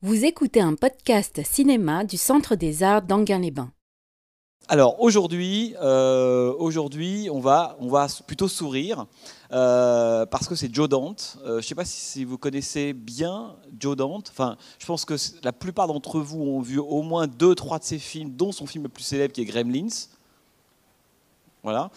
Vous écoutez un podcast cinéma du Centre des Arts d'Anguin-les-Bains. Alors aujourd'hui, euh, on va, on va plutôt sourire euh, parce que c'est Joe Dante. Euh, je ne sais pas si vous connaissez bien Joe Dante. Enfin, je pense que la plupart d'entre vous ont vu au moins deux, trois de ses films, dont son film le plus célèbre qui est Gremlins. Voilà.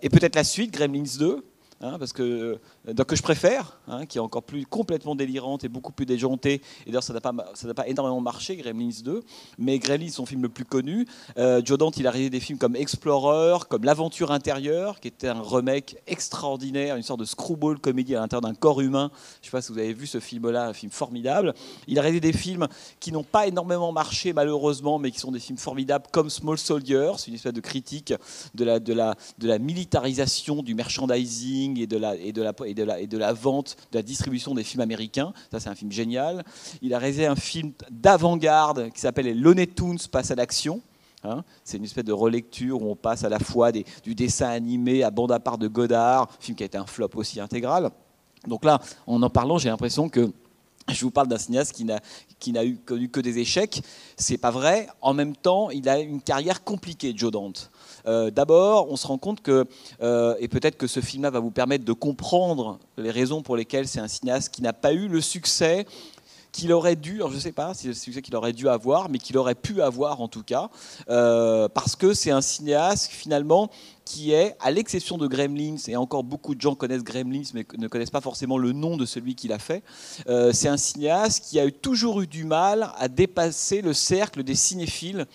et peut-être la suite, Gremlins 2. Hein, parce que, euh, que je préfère, hein, qui est encore plus complètement délirante et beaucoup plus déjantée. Et d'ailleurs, ça n'a pas, pas énormément marché, Gremlins 2, mais Gremlins, son film le plus connu. Euh, Joe Dante, il a réalisé des films comme Explorer, comme L'Aventure intérieure, qui était un remake extraordinaire, une sorte de screwball comédie à l'intérieur d'un corps humain. Je ne sais pas si vous avez vu ce film-là, un film formidable. Il a réalisé des films qui n'ont pas énormément marché, malheureusement, mais qui sont des films formidables, comme Small Soldier, c'est une espèce de critique de la militarisation du merchandising et de, la, et, de la, et, de la, et de la vente, de la distribution des films américains. Ça, c'est un film génial. Il a réalisé un film d'avant-garde qui s'appelle Les Looney Tunes passe à l'action. Hein. c'est une espèce de relecture où on passe à la fois du dessin animé à bande à part de Godard, film qui a été un flop aussi intégral. Donc là, en en parlant, j'ai l'impression que je vous parle d'un cinéaste qui n'a, qui n'a eu, connu que des échecs. C'est pas vrai. En même temps, il a une carrière compliquée, Joe Dante. Euh, d'abord, on se rend compte que, euh, et peut-être que ce film-là va vous permettre de comprendre les raisons pour lesquelles c'est un cinéaste qui n'a pas eu le succès qu'il aurait dû, je ne sais pas si c'est le succès qu'il aurait dû avoir, mais qu'il aurait pu avoir en tout cas, euh, parce que c'est un cinéaste finalement qui est, à l'exception de Gremlins, et encore beaucoup de gens connaissent Gremlins, mais ne connaissent pas forcément le nom de celui qui l'a fait, c'est un cinéaste qui a toujours eu du mal à dépasser le cercle des cinéphiles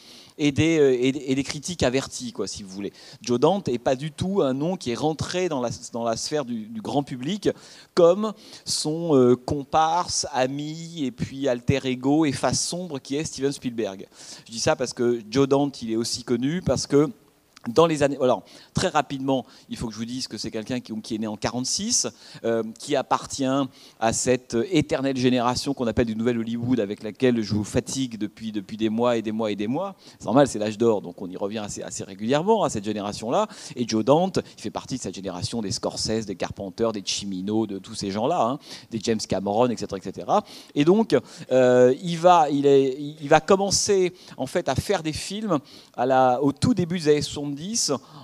et des, euh, et des, critiques averties, quoi, si vous voulez. Joe Dante n'est pas du tout un nom qui est rentré dans la, dans la sphère du, grand public comme son euh, comparse, ami et puis alter ego et face sombre qui est Steven Spielberg. Je dis ça parce que Joe Dante, il est aussi connu parce que dans les années, alors très rapidement, il faut que je vous dise que c'est quelqu'un qui, est né en 46, euh, qui appartient à cette éternelle génération qu'on appelle du nouvel Hollywood, avec laquelle je vous fatigue depuis, depuis des mois et des mois et des mois. C'est normal, c'est l'âge d'or, donc on y revient assez, assez régulièrement à cette génération-là. Et Joe Dante, il fait partie de cette génération des Scorsese, des Carpenter, des Chimino, de tous ces gens-là, hein, des James Cameron, etc., etc. Et donc, euh, il va, il, est, il va commencer en fait à faire des films au tout début des années 70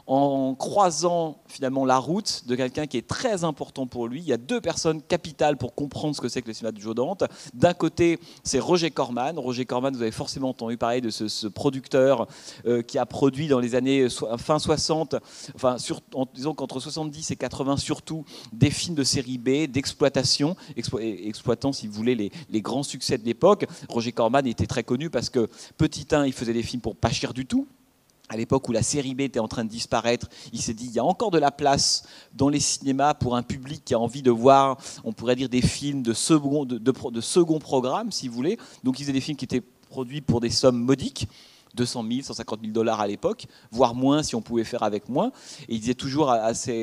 en croisant finalement la route de quelqu'un qui est très important pour lui. Il y a deux personnes capitales pour comprendre ce que c'est que le cinéma de Joe Dante. D'un côté, c'est Roger Corman. Roger Corman, vous avez forcément entendu parler de ce, producteur euh, qui a produit dans les années fin 60, enfin, en, disons qu'entre 70 et 80 surtout, des films de série B, d'exploitation, exploitant, si vous voulez, les, les grands succès de l'époque. Roger Corman était très connu parce que, petit 1, il faisait des films pour pas cher du tout à l'époque où la série B était en train de disparaître, il s'est dit il y a encore de la place dans les cinémas pour un public qui a envie de voir, on pourrait dire, des films de second, programme, si vous voulez. Donc il faisait des films qui étaient produits pour des sommes modiques. 200 000, 150 000 dollars à l'époque, voire moins si on pouvait faire avec moins. Et il disait toujours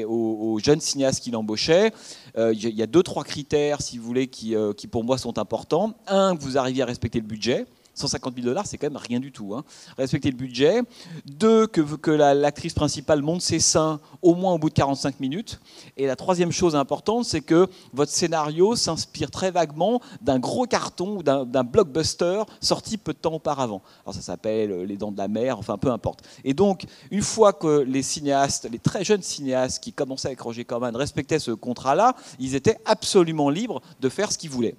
aux, jeunes cinéastes qu'il embauchait, euh, il y a deux, trois critères, si vous voulez, qui, euh, qui pour moi sont importants. Un, que vous arriviez à respecter le budget. 150 000 dollars, c'est quand même rien du tout. Hein. Respecter le budget. Deux, que, l'actrice principale monte ses seins au moins au bout de 45 minutes. Et la troisième chose importante, c'est que votre scénario s'inspire très vaguement d'un gros carton ou d'un blockbuster sorti peu de temps auparavant. Alors ça s'appelle euh, Les Dents de la Mer, enfin peu importe. Et donc, une fois que les cinéastes, les très jeunes cinéastes qui commençaient avec Roger Corman respectaient ce contrat-là, ils étaient absolument libres de faire ce qu'ils voulaient.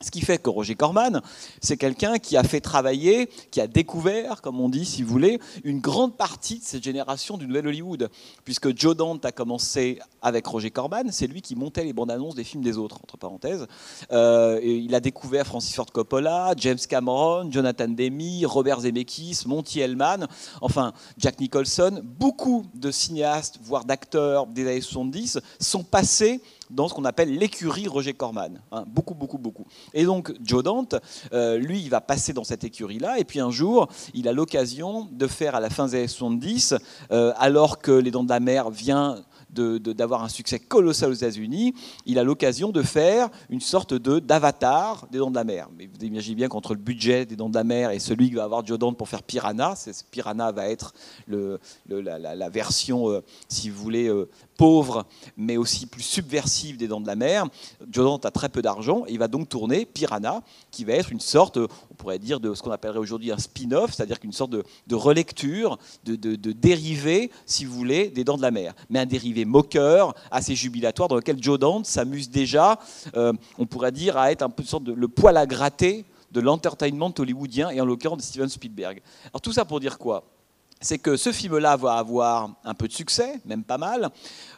Ce qui fait que Roger Corman, c'est quelqu'un qui a fait travailler, qui a découvert, comme on dit, si vous voulez, une grande partie de cette génération du Nouvel Hollywood. Puisque Joe Dante a commencé avec Roger Corman, c'est lui qui montait les bandes annonces des films des autres, entre parenthèses. Euh, et il a découvert Francis Ford Coppola, James Cameron, Jonathan Demme, Robert Zemeckis, Monty Hellman, enfin Jack Nicholson. Beaucoup de cinéastes, voire d'acteurs des années 70 sont passés dans ce qu'on appelle l'écurie Roger Corman. Hein, beaucoup, beaucoup, beaucoup. Et donc, Joe Dante, euh, lui, il va passer dans cette écurie-là, et puis un jour, il a l'occasion de faire à la fin des années 70, euh, alors que Les Dents de la Mer vient d'avoir un succès colossal aux États-Unis, il a l'occasion de faire une sorte de d'avatar des Dents de la Mer. Mais vous imaginez bien qu'entre le budget des Dents de la Mer et celui que va avoir Joe Dante pour faire Piranha, Piranha va être la, version, euh, si vous voulez, pauvre, mais aussi plus subversive des Dents de la Mer. Joe Dante a très peu d'argent et il va donc tourner Piranha, qui va être une sorte, on pourrait dire, de ce qu'on appellerait aujourd'hui un spin-off, c'est-à-dire qu'une sorte de, relecture, de, dérivé, si vous voulez, des Dents de la Mer. Mais un dérivé moqueur, assez jubilatoire, dans lequel Joe Dante s'amuse déjà, euh, on pourrait dire, à être un peu le poil à gratter de l'entertainment hollywoodien et en l'occurrence de Steven Spielberg. Alors tout ça pour dire quoi? C'est que ce film-là va avoir un peu de succès, même pas mal.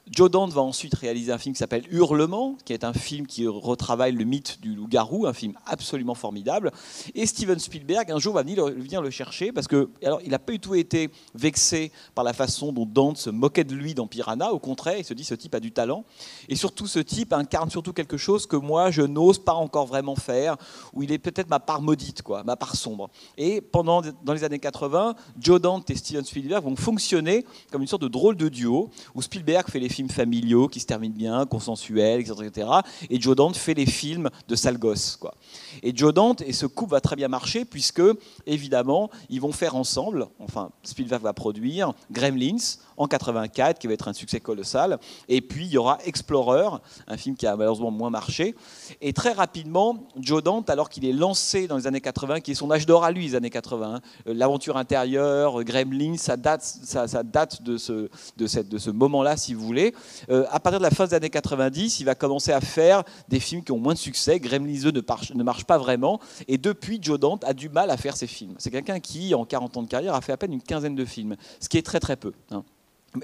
Joe Dante va ensuite réaliser un film qui s'appelle Hurlement, qui est un film qui retravaille le mythe du loup-garou, un film absolument formidable. Et Steven Spielberg, un jour, va venir le chercher parce que, alors, il n'a pas du tout été vexé par la façon dont Dante se moquait de lui dans Piranha. Au contraire, il se dit ce type a du talent. Et surtout, ce type incarne surtout quelque chose que moi, je n'ose pas encore vraiment faire, où il est peut-être ma part maudite, quoi, ma part sombre. Et pendant, dans les années 80, Joe Dante et Steven Spielberg vont fonctionner comme une sorte de drôle de duo, où Spielberg fait les films familiaux qui se terminent bien, consensuels, etc., Et Joe Dante fait les films de sale gosse. Quoi. Et Joe Dante, et ce couple va très bien marcher, puisque, évidemment, ils vont faire ensemble, enfin, Spielberg va produire Gremlins en 84, qui va être un succès colossal. Et puis, il y aura Explorer, un film qui a malheureusement moins marché. Et très rapidement, Joe Dante, alors qu'il est lancé dans les années 80, qui est son âge d'or à lui, les années 80, hein, l'aventure intérieure, Gremlins, ça date, ça, date de ce, de de ce moment-là, si vous voulez. Euh, à partir de la fin des années 90, il va commencer à faire des films qui ont moins de succès. Gremlins 2 ne, ne marche pas vraiment. Et depuis, Joe Dante a du mal à faire ses films. C'est quelqu'un qui, en 40 ans de carrière, a fait à peine une quinzaine de films, ce qui est très très peu. Hein.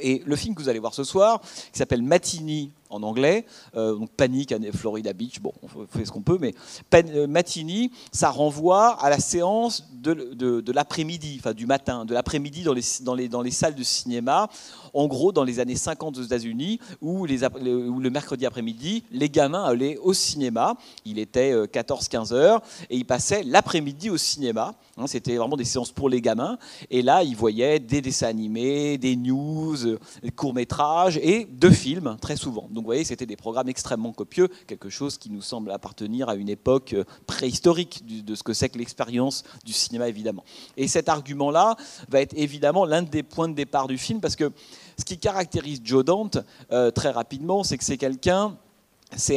Et le film que vous allez voir ce soir, qui s'appelle Matini en anglais, euh, donc Panique à Florida Beach, bon, on fait ce qu'on peut, mais euh, Matini, ça renvoie à la séance de, de, l'après-midi, enfin du matin, de l'après-midi dans les, dans, les, dans les salles de cinéma, en gros dans les années 50 aux États-Unis, où, où le mercredi après-midi, les gamins allaient au cinéma, il était 14-15 euh, heures, et ils passaient l'après-midi au cinéma, hein, c'était vraiment des séances pour les gamins, et là ils voyaient des dessins animés, des news, des courts-métrages, et deux films, très souvent. Donc vous voyez, c'était des programmes extrêmement copieux, quelque chose qui nous semble appartenir à une époque euh, préhistorique de ce que c'est que l'expérience du cinéma, évidemment. Et cet argument-là va être évidemment l'un des points de départ du film, parce que ce qui caractérise Joe Dante, euh, très rapidement, c'est que c'est quelqu'un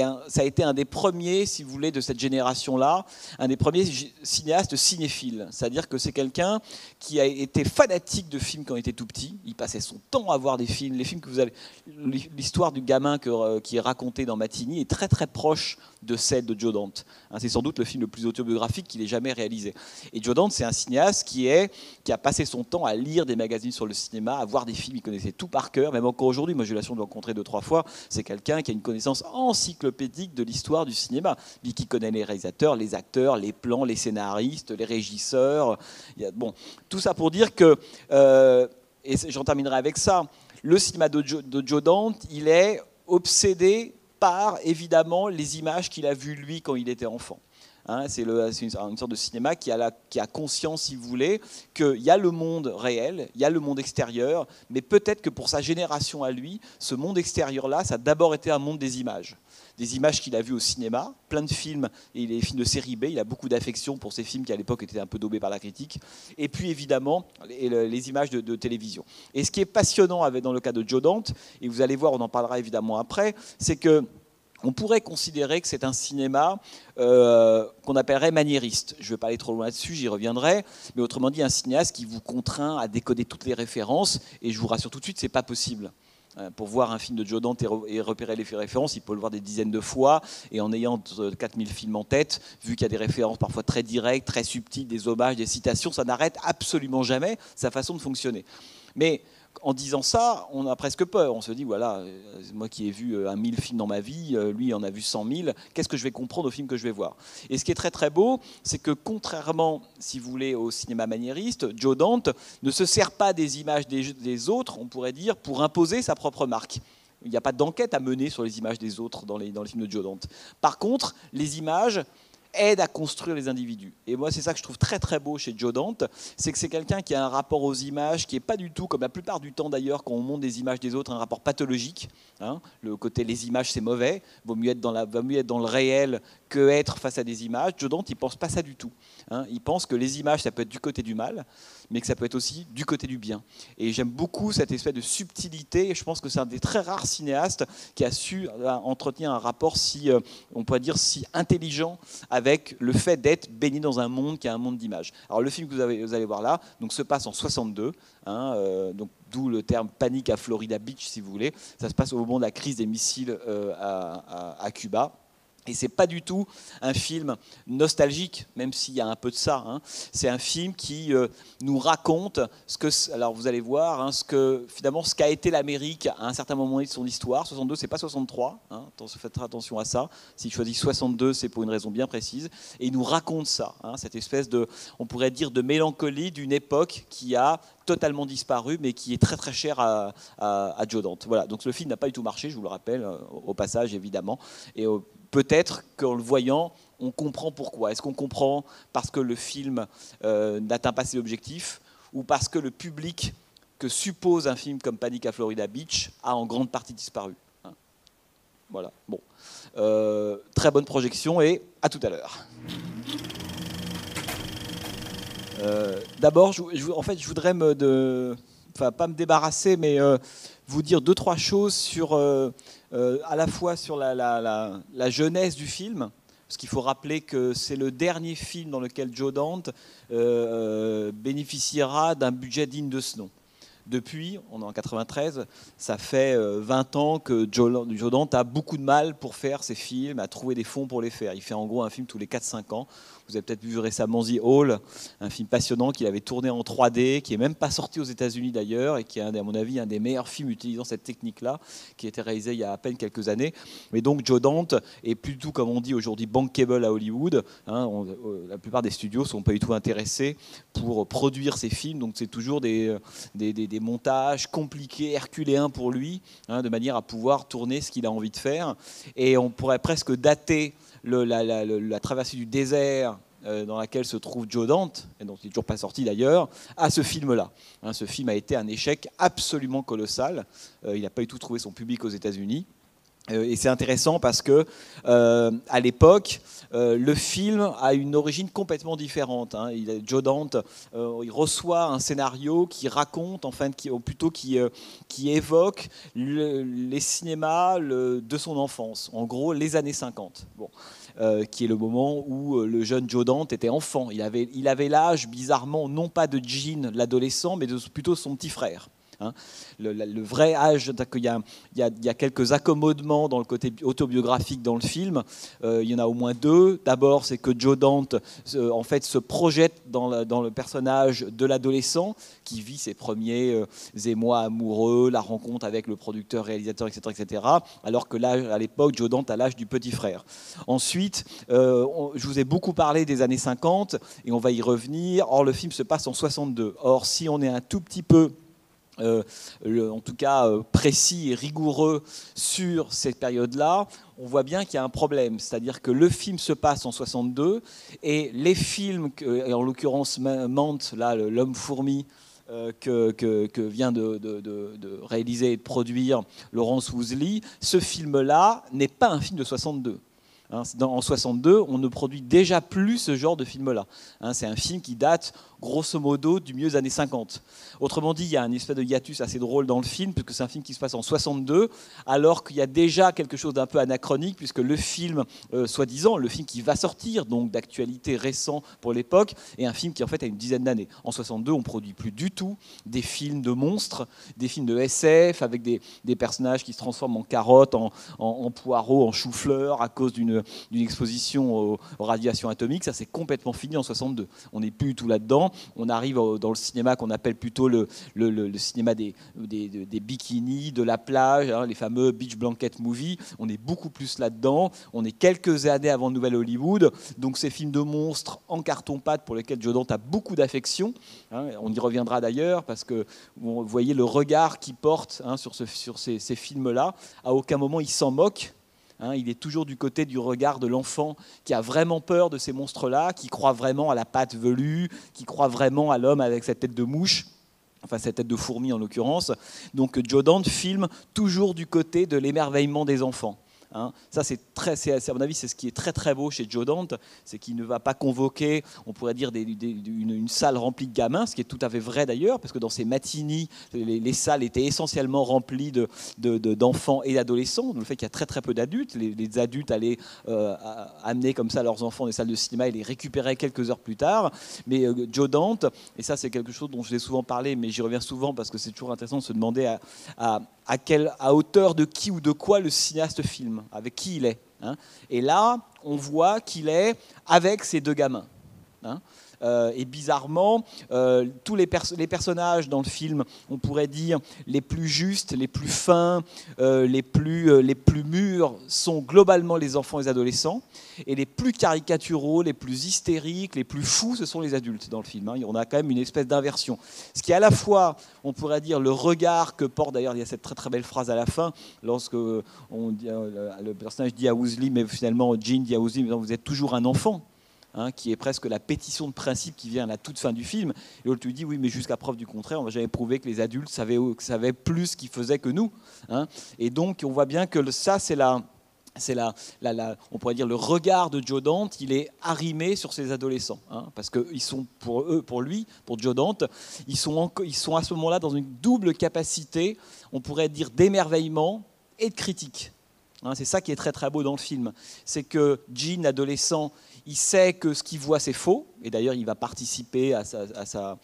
un, ça a été un des premiers, si vous voulez, de cette génération-là, un des premiers cinéastes cinéphiles. C'est-à-dire que c'est quelqu'un qui a été fanatique de films quand il était tout petit. Il passait son temps à voir des films. Les films que vous avez, l'histoire du gamin euh, qui est racontée dans Matigny est très très proche de celle de Joe Dante. Hein, c'est sans doute le film le plus autobiographique qu'il ait jamais réalisé. Et Joe Dante, c'est un cinéaste qui, est, qui a passé son temps à lire des magazines sur le cinéma, à voir des films, il connaissait tout par cœur, même encore aujourd'hui. Moi, j'ai eu de le rencontrer deux, trois fois. C'est quelqu'un qui a une connaissance encyclopédique de l'histoire du cinéma. Lui qui connaît les réalisateurs, les acteurs, les plans, les scénaristes, les régisseurs. Bon, tout ça pour dire que, euh, et j'en terminerai avec ça, le cinéma de de Joe Dante, il est obsédé par évidemment les images qu'il a vues lui quand il était enfant. Hein, c'est une, sorte de cinéma qui a, qui a conscience, si vous voulez, qu'il y a le monde réel, il y a le monde extérieur, mais peut-être que pour sa génération à lui, ce monde extérieur-là, ça a d'abord été un monde des images. Des images qu'il a vues au cinéma, plein de films, et les films de série B, il a beaucoup d'affection pour ces films qui à l'époque étaient un peu daubés par la critique, et puis évidemment les, images de, télévision. Et ce qui est passionnant dans le cas de Joe Dante, et vous allez voir, on en parlera évidemment après, c'est que on pourrait considérer que c'est un cinéma euh, qu'on appellerait maniériste. Je ne vais pas aller trop loin là-dessus, j'y reviendrai, mais autrement dit, un cinéaste qui vous contraint à décoder toutes les références, et je vous rassure tout de suite, ce n'est pas possible. Euh, pour voir un film de Joe Dante et repérer les références, il peut le voir des dizaines de fois, et en ayant 4000 films en tête, vu qu'il y a des références parfois très directes, très subtiles, des hommages, des citations, ça n'arrête absolument jamais sa façon de fonctionner. Mais en disant ça, on a presque peur. On se dit, voilà, euh, moi qui ai vu euh, un mille films dans ma vie, euh, lui en a vu cent mille, qu'est-ce que je vais comprendre au film que je vais voir? Et ce qui est très très beau, c'est que contrairement, si vous voulez, au cinéma maniériste, Joe Dante ne se sert pas des images des, autres, on pourrait dire, pour imposer sa propre marque. Il n'y a pas d'enquête à mener sur les images des autres dans les, dans les films de Joe Dante. Par contre, les images aide à construire les individus. Et moi, c'est ça que je trouve très très beau chez Joe Dante, c'est que c'est quelqu'un qui a un rapport aux images qui est pas du tout, comme la plupart du temps d'ailleurs, quand on monte des images des autres, un rapport pathologique. Hein. le côté les images c'est mauvais, vaut mieux être dans la, vaut mieux être dans le réel que être face à des images. Joe Dante, il pense pas ça du tout. Hein. Il pense que les images, ça peut être du côté du mal, mais que ça peut être aussi du côté du bien. Et j'aime beaucoup cette espèce de subtilité. Je pense que c'est un des très rares cinéastes qui a su euh, entretenir un rapport si, euh, on pourrait dire, si intelligent avec le fait d'être baigné dans un monde qui est un monde d'images. Alors le film que vous, avez, allez voir là, donc se passe en 62, hein, euh, donc d'où le terme panique à Florida Beach, si vous voulez. Ça se passe au moment de la crise des missiles à Cuba. Et c'est pas du tout un film nostalgique, même s'il y a un peu de ça. Hein. C'est un film qui euh, nous raconte ce que, alors vous allez voir, hein, ce que finalement ce qu'a été l'Amérique à un certain moment de son histoire. 62, c'est pas 63. Hein, faites attention à ça. S'il choisit 62, c'est pour une raison bien précise. Et il nous raconte ça, hein, cette espèce de, on pourrait dire, de mélancolie d'une époque qui a totalement disparu, mais qui est très très chère à, à, Joe Dante. Voilà. Donc le film n'a pas du tout marché, je vous le rappelle, euh, au passage évidemment. Et peut-être qu'en le voyant, on comprend pourquoi. Est-ce qu'on comprend parce que le film euh, n'atteint pas ses objectifs ou parce que le public que suppose un film comme Panic à Florida Beach a en grande partie disparu hein Voilà. Bon. Euh, très bonne projection et à tout à l'heure. Euh, d'abord, en fait, je voudrais pas me débarrasser, mais vous dire deux trois choses sur euh, à la fois sur la, jeunesse du film, parce qu'il faut rappeler que c'est le dernier film dans lequel Joe Dante euh, euh, bénéficiera d'un budget digne de ce nom. Depuis, on est en 93, ça fait 20 ans que Joe, Dante a beaucoup de mal pour faire ses films, à trouver des fonds pour les faire. Il fait en gros un film tous les 4-5 ans. Vous avez peut-être vu récemment The Hall, un film passionnant qu'il avait tourné en 3D, qui n'est même pas sorti aux États-Unis d'ailleurs, et qui est, à mon avis, un des meilleurs films utilisant cette technique-là, qui a été réalisé il y a à peine quelques années. Mais donc, Joe Dante est plutôt, comme on dit aujourd'hui, bankable à Hollywood. Hein. Euh, la plupart des studios ne sont pas du tout intéressés pour produire ces films, donc c'est toujours des, des, montages compliqués, herculéens pour lui, hein, de manière à pouvoir tourner ce qu'il a envie de faire. Et on pourrait presque dater la, traversée du désert euh, dans laquelle se trouve Joe Dante, et dont il n'est toujours pas sorti d'ailleurs, à ce film-là. Hein, ce film a été un échec absolument colossal. Euh, il n'a pas du tout trouvé son public aux États-Unis. Euh, et c'est intéressant parce que à l'époque, le film a une origine complètement différente. Hein. Joe Dante, il reçoit un scénario qui raconte, enfin, qui, ou plutôt qui, qui évoque les cinémas de son enfance. En gros, les années 50. Bon. qui est le moment où le jeune Joe Dante était enfant. Il avait, il avait l'âge, bizarrement, non pas de Jean, l'adolescent, mais de, plutôt son petit frère. Hein. Le, vrai âge, il y, a, y a, quelques accommodements dans le côté autobiographique dans le film. Euh, il y en a au moins deux. D'abord, c'est que Joe Dante euh, en fait, se projette dans, le personnage de l'adolescent qui vit ses premiers euh, émois amoureux, la rencontre avec le producteur, réalisateur, etc. etc. alors que là, à l'époque, Joe Dante a l'âge du petit frère. Ensuite, je vous ai beaucoup parlé des années 50 et on va y revenir. Or, le film se passe en 62. Or, si on est un tout petit peu euh, en tout cas euh, précis et rigoureux sur cette période-là, on voit bien qu'il y a un problème. C'est-à-dire que le film se passe en 62 et les films, en l'occurrence Mante, l'homme fourmi, euh, que, vient de, réaliser et de produire Laurence Woosley, ce film-là n'est pas un film de 62. Hein, en 62, on ne produit déjà plus ce genre de film-là. Hein, c'est un film qui date grosso modo du milieu des années 50. Autrement dit, il y a un espèce de hiatus assez drôle dans le film, puisque c'est un film qui se passe en 62, alors qu'il y a déjà quelque chose d'un peu anachronique, puisque le film, euh, soi-disant, le film qui va sortir, donc d'actualité récent pour l'époque, est un film qui en fait a une dizaine d'années. En 62, on produit plus du tout des films de monstres, des films de SF, avec des, personnages qui se transforment en carottes, en, en, poireaux, en choux-fleurs, à cause d'une exposition aux, radiations atomiques. Ça, c'est complètement fini en 62. On n'est plus du tout là-dedans on arrive dans le cinéma qu'on appelle plutôt le, cinéma des, bikinis, de la plage, hein, les fameux beach blanket movies. On est beaucoup plus là-dedans. On est quelques années avant Nouvelle Hollywood. Donc ces films de monstres en carton-pâte pour lesquels Joe Dante a beaucoup d'affection. Hein, on y reviendra d'ailleurs parce que vous voyez le regard qu'il porte hein, sur, ces, ces films-là. À aucun moment il s'en moque. Hein, il est toujours du côté du regard de l'enfant qui a vraiment peur de ces monstres-là, qui croit vraiment à la pâte velue, qui croit vraiment à l'homme avec cette tête de mouche enfin cette tête de fourmi en l'occurrence. Donc Joe Dante filme toujours du côté de l'émerveillement des enfants. Hein. Ça, c'est très, c'est, à mon avis, c'est ce qui est très très beau chez Joe Dante, c'est qu'il ne va pas convoquer, on pourrait dire, une, salle remplie de gamins, ce qui est tout à fait vrai d'ailleurs, parce que dans ces matinées, les, salles étaient essentiellement remplies de, d'enfants et d'adolescents. Le fait qu'il y a très très peu d'adultes, les, adultes allaient euh, amener comme ça leurs enfants les salles de cinéma et les récupérer quelques heures plus tard. Mais euh, Joe Dante, et ça c'est quelque chose dont je vais souvent parler, mais j'y reviens souvent parce que c'est toujours intéressant de se demander à, à, quelle, à hauteur de qui ou de quoi le cinéaste filme avec qui il est. Hein. Et là, on voit qu'il est avec ces deux gamins. Hein. Euh, et bizarrement, euh, tous les, personnages dans le film, on pourrait dire les plus justes, les plus fins, euh, les, plus, mûrs, sont globalement les enfants et les adolescents. Et les plus caricaturaux, les plus hystériques, les plus fous, ce sont les adultes dans le film. Hein. On a quand même une espèce d'inversion. Ce qui est à la fois, on pourrait dire, le regard que porte, d'ailleurs, il y a cette très très belle phrase à la fin, lorsque le personnage dit à Weasley, mais finalement Jean dit à Weasley, vous êtes toujours un enfant. Hein, qui est presque la pétition de principe qui vient à la toute fin du film. Et l'autre lui dit oui, mais jusqu'à preuve du contraire, on va jamais prouver que les adultes savaient, savaient plus qu'ils faisaient que nous. Hein. Et donc on voit bien que ça, c'est la, c'est la, on pourrait dire le regard de Joe Dante, il est arrimé sur ces adolescents, hein, parce qu'ils sont pour eux, pour lui, pour Joe Dante, ils sont, ils sont à ce moment-là dans une double capacité, on pourrait dire d'émerveillement et de critique. C'est ça qui est très très beau dans le film, c'est que Jean, adolescent, il sait que ce qu'il voit, c'est faux. Et d'ailleurs, il va participer à, sa,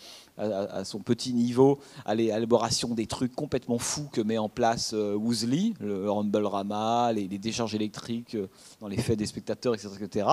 son petit niveau à l'élaboration des trucs complètement fous que met en place euh, Woosley, le Rumble Rama, les, décharges électriques euh, dans les faits des spectateurs, etc., etc.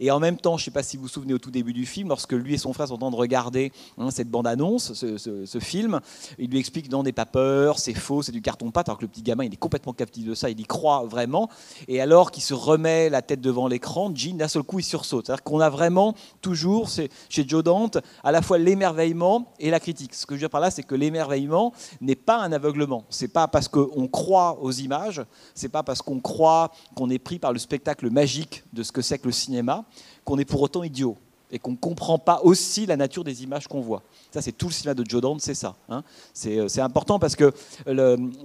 Et en même temps, je ne sais pas si vous vous souvenez au tout début du film, lorsque lui et son frère sont en train de regarder hein, cette bande-annonce, ce, film, il lui explique non, n'aie pas peur, c'est faux, c'est du carton-pâte, alors que le petit gamin, il est complètement captif de ça, il y croit vraiment. Et alors qu'il se remet la tête devant l'écran, Jean, d'un seul coup, il sursaute. C'est-à-dire qu'on a vraiment toujours, chez Joe Dante, à la fois l'émerveillement, et la critique. Ce que je veux dire par là, c'est que l'émerveillement n'est pas un aveuglement. C'est pas parce qu'on croit aux images, c'est pas parce qu'on croit qu'on est pris par le spectacle magique de ce que c'est que le cinéma qu'on est pour autant idiot et qu'on ne comprend pas aussi la nature des images qu'on voit. Ça, c'est tout le cinéma de Joe Dante, c'est ça. Hein. Euh, c'est important parce que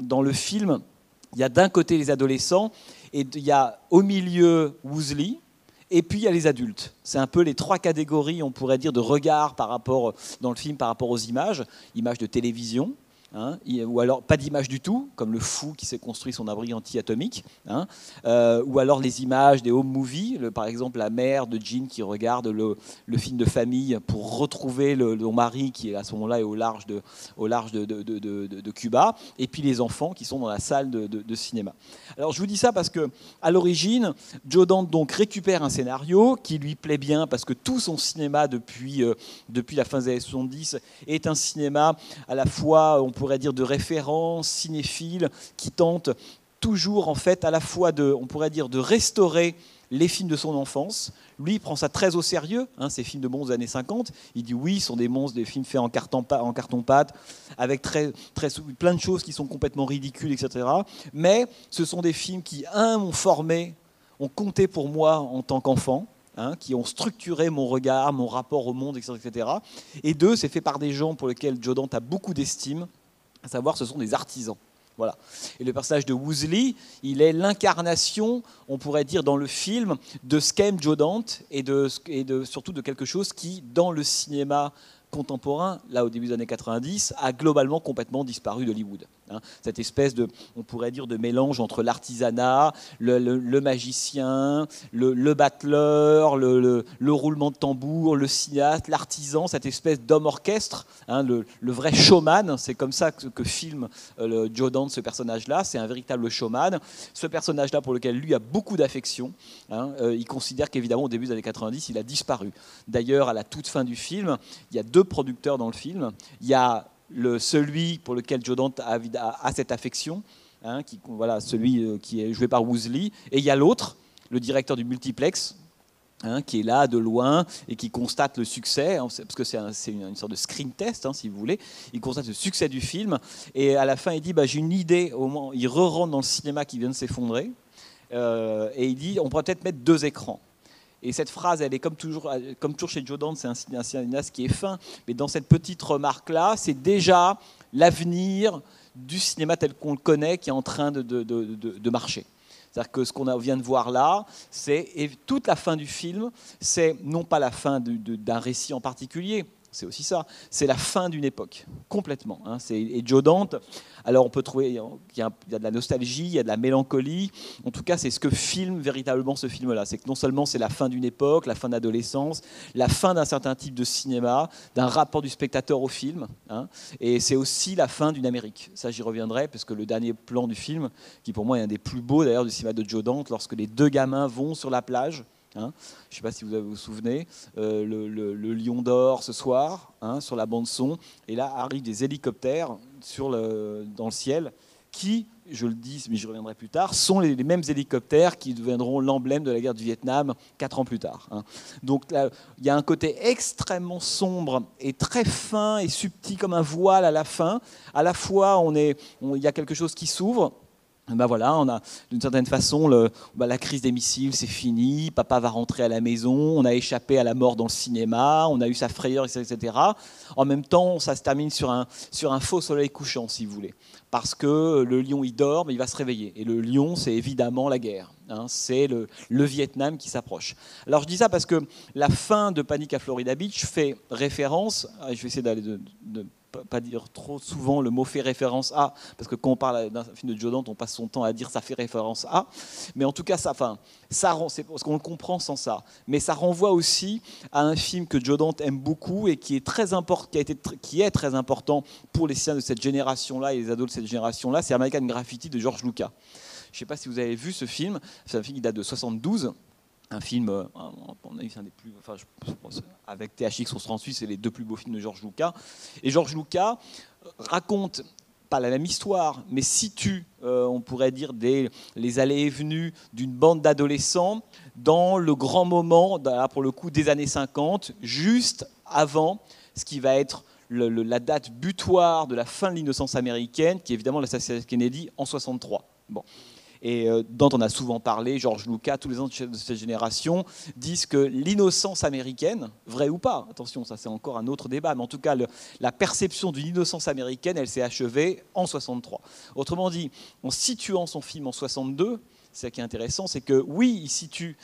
dans le film, il y a d'un côté les adolescents et il y a au milieu Woosley, et puis il y a les adultes. C'est un peu les trois catégories, on pourrait dire, de regard par rapport, dans le film par rapport aux images. Images de télévision, Hein, ou alors pas d'image du tout, comme le fou qui s'est construit son abri anti-atomique, hein, euh, ou alors les images des home movies, par exemple la mère de Jean qui regarde le, film de famille pour retrouver le, mari qui à ce moment-là est au large, de, au large de, Cuba, et puis les enfants qui sont dans la salle de, cinéma. Alors je vous dis ça parce que à l'origine, Joe Dante donc récupère un scénario qui lui plaît bien parce que tout son cinéma depuis, euh, depuis la fin des années 70 est un cinéma à la fois, on pourrait dire, de référence cinéphile qui tente toujours, en fait, à la fois de, on pourrait dire, de restaurer les films de son enfance. Lui, il prend ça très au sérieux, hein, ces films de monstres des années 50. Il dit oui, ce sont des monstres, des films faits en carton-pâte, avec très, très, plein de choses qui sont complètement ridicules, etc. Mais ce sont des films qui, un, m'ont formé, ont compté pour moi en tant qu'enfant. Hein, qui ont structuré mon regard, mon rapport au monde, etc. etc. Et deux, c'est fait par des gens pour lesquels Joe Dante a beaucoup d'estime, à savoir ce sont des artisans. Voilà. Et le personnage de Woosley, il est l'incarnation, on pourrait dire dans le film, de ce qu'aime et de, surtout de quelque chose qui, dans le cinéma contemporain, là au début des années 90, a globalement complètement disparu d'Hollywood. Hein. cette espèce de, on pourrait dire, de mélange entre l'artisanat, le, magicien, le, battleur, le, roulement de tambour, le cinéaste, l'artisan, cette espèce d'homme orchestre, hein, le, vrai showman. C'est comme ça que, filme euh, Joe Dante ce personnage-là. C'est un véritable showman. Ce personnage-là, pour lequel lui a beaucoup d'affection, hein, euh, il considère qu'évidemment, au début des années 90, il a disparu. D'ailleurs, à la toute fin du film, il y a deux producteurs dans le film. Il y a le, celui pour lequel Joe Dante a, cette affection, hein, qui, voilà, celui euh, qui est joué par Woosley, et il y a l'autre, le directeur du multiplex, hein, qui est là de loin et qui constate le succès, hein, parce que c'est une, sorte de screen test, si vous voulez. Il constate le succès du film et à la fin il dit bah, j'ai une idée. Au moment, il re-rentre dans le cinéma qui vient de s'effondrer euh, et il dit on pourrait peut-être mettre deux écrans. Et cette phrase, elle est comme toujours, comme toujours chez Joe c'est un, cinéaste qui est fin, mais dans cette petite remarque-là, c'est déjà l'avenir du cinéma tel qu'on le connaît qui est en train de, de, marcher. C'est-à-dire que ce qu'on vient de voir là, c'est toute la fin du film, c'est non pas la fin d'un récit en particulier, c'est aussi ça. C'est la fin d'une époque, complètement. Hein. Et Joe Dante, alors on peut trouver, il y, a, de la nostalgie, il y a de la mélancolie. En tout cas, c'est ce que filme véritablement ce film-là. C'est que non seulement c'est la fin d'une époque, la fin d'adolescence, la fin d'un certain type de cinéma, d'un rapport du spectateur au film, hein. et c'est aussi la fin d'une Amérique. Ça, j'y reviendrai, parce que le dernier plan du film, qui pour moi est un des plus beaux d'ailleurs du cinéma de Joe Dante, lorsque les deux gamins vont sur la plage, Hein. Je ne sais pas si vous vous souvenez, euh, le, Lion d'Or ce soir, hein, sur la bande son, et là arrivent des hélicoptères dans le ciel qui, je le dis, mais je reviendrai plus tard, sont les, mêmes hélicoptères qui deviendront l'emblème de la guerre du Vietnam quatre ans plus tard. Hein. Donc il y a un côté extrêmement sombre et très fin et subtil comme un voile à la fin. À la fois, on est, il y a quelque chose qui s'ouvre ben voilà, on a d'une certaine façon ben la crise des missiles, c'est fini. Papa va rentrer à la maison. On a échappé à la mort dans le cinéma. On a eu sa frayeur, etc. En même temps, ça se termine sur un, sur un faux soleil couchant, si vous voulez, parce que le lion il dort, mais il va se réveiller. Et le lion, c'est évidemment la guerre. Hein. c'est le, le, Vietnam qui s'approche. Alors je dis ça parce que la fin de Panique à Florida Beach fait référence. Je vais essayer d'aller de pas dire trop souvent le mot fait référence à, parce que quand on parle d'un film de Joe Dante, on passe son temps à dire ça fait référence à. Mais en tout cas, ça, enfin, ça c'est parce qu'on le comprend sans ça. Mais ça renvoie aussi à un film que Joe Dante aime beaucoup et qui est très important, qui, a été, qui est très important pour les siens de cette génération-là et les ados de cette génération-là. C'est American Graffiti de George Lucas. Je ne sais pas si vous avez vu ce film. C'est un film qui date de 72 un film, euh, on a un des plus, enfin, je pense, avec THX 38, c'est les deux plus beaux films de Georges Lucas. Et Georges Lucas raconte pas la même histoire, mais situe, euh, on pourrait dire, les allées et venues d'une bande d'adolescents dans le grand moment, pour le coup, des années 50, juste avant ce qui va être la date butoir de la fin de l'innocence américaine, qui est évidemment l'assassinat de Kennedy en 63. Bon et euh, dont on a souvent parlé, Georges Lucas, tous les ans de cette génération, disent que l'innocence américaine, vrai ou pas, attention, ça c'est encore un autre débat, mais en tout cas, la perception d'une innocence américaine, elle s'est achevée en 63. Autrement dit, en situant son film en 62, ce qui est intéressant, c'est que oui, il situe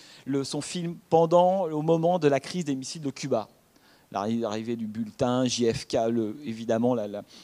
son film pendant, au moment de la crise des missiles de Cuba l'arrivée du bulletin, JFK, évidemment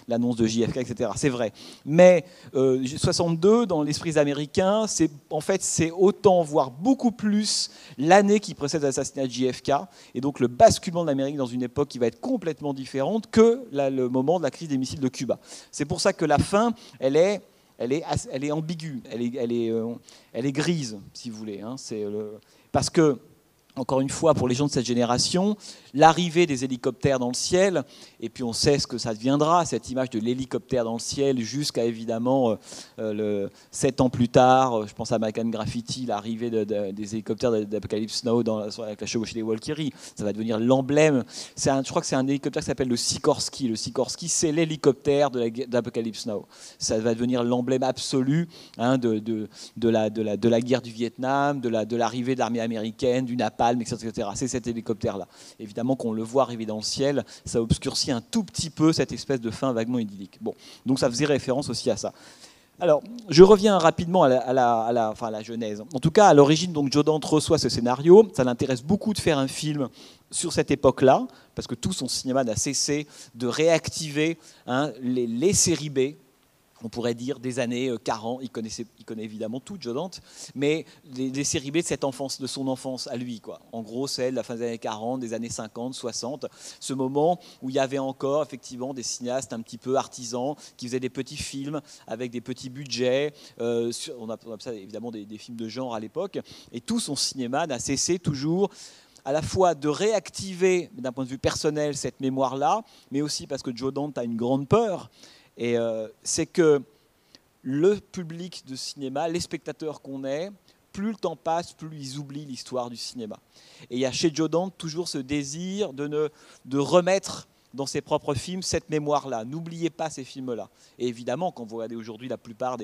l'annonce de JFK, etc. C'est vrai. Mais 62, euh, dans l'esprit américain, c'est en fait c'est autant, voire beaucoup plus, l'année qui précède l'assassinat de JFK, et donc le basculement de l'Amérique dans une époque qui va être complètement différente que le moment de la crise des missiles de Cuba. C'est pour ça que la fin, elle est elle est, elle est ambiguë, elle est, elle est, euh, elle est grise, si vous voulez. Hein. Le, parce que encore une fois, pour les gens de cette génération, l'arrivée des hélicoptères dans le ciel, et puis on sait ce que ça deviendra, cette image de l'hélicoptère dans le ciel, jusqu'à évidemment, euh, euh, sept ans plus tard, euh, je pense à Macan Graffiti, l'arrivée des hélicoptères d'Apocalypse Now dans, avec la chevauchée des Walkyrie, ça va devenir l'emblème. je crois que c'est un hélicoptère qui s'appelle le Sikorsky. Le Sikorsky, c'est l'hélicoptère d'Apocalypse Now. Ça va devenir l'emblème absolu hein, de la guerre du Vietnam, de l'arrivée de l'armée américaine, du etc. C'est cet hélicoptère-là. Évidemment, qu'on le voit arriver dans ça obscurcit un tout petit peu cette espèce de fin vaguement idyllique. Bon, donc ça faisait référence aussi à ça. Alors, je reviens rapidement à la, enfin, la genèse. En tout cas, à l'origine, donc Joe Dante reçoit ce scénario. Ça l'intéresse beaucoup de faire un film sur cette époque-là, parce que tout son cinéma n'a cessé de réactiver hein, les séries B, on pourrait dire des années 40, euh, il, connaissait, il connaît évidemment tout, Joe Dante, mais des, séries B de cette enfance, de son enfance à lui. Quoi. En gros, c'est la fin des années 40, des années 50, 60, ce moment où il y avait encore effectivement des cinéastes un petit peu artisans qui faisaient des petits films avec des petits budgets. Euh, on appelle ça évidemment des, des films de genre à l'époque, et tout son cinéma n'a cessé toujours à la fois de réactiver d'un point de vue personnel cette mémoire-là, mais aussi parce que Joe Dante a une grande peur, et euh, c'est que le public de cinéma, les spectateurs qu'on est, plus le temps passe, plus ils oublient l'histoire du cinéma. Et il y a chez Joe Dante toujours ce désir de, ne, de remettre dans ses propres films cette mémoire-là. N'oubliez pas ces films-là. Et évidemment, quand vous regardez aujourd'hui la plupart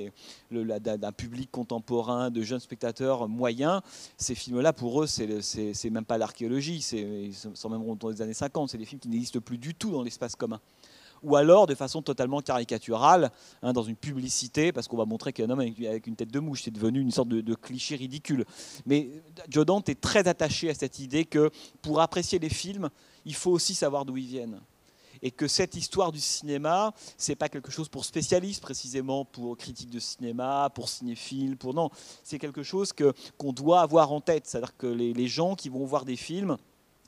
d'un public contemporain, de jeunes spectateurs moyens, ces films-là, pour eux, c'est même pas l'archéologie, c'est même dans les années 50, c'est des films qui n'existent plus du tout dans l'espace commun. Ou alors de façon totalement caricaturale, hein, dans une publicité, parce qu'on va montrer qu'un homme avec, une tête de mouche, c'est devenu une sorte de, cliché ridicule. Mais Joe Dante est très attaché à cette idée que pour apprécier les films, il faut aussi savoir d'où ils viennent. Et que cette histoire du cinéma, c'est pas quelque chose pour spécialistes précisément, pour critiques de cinéma, pour cinéphiles, pour non, c'est quelque chose que qu'on doit avoir en tête, c'est-à-dire que les gens qui vont voir des films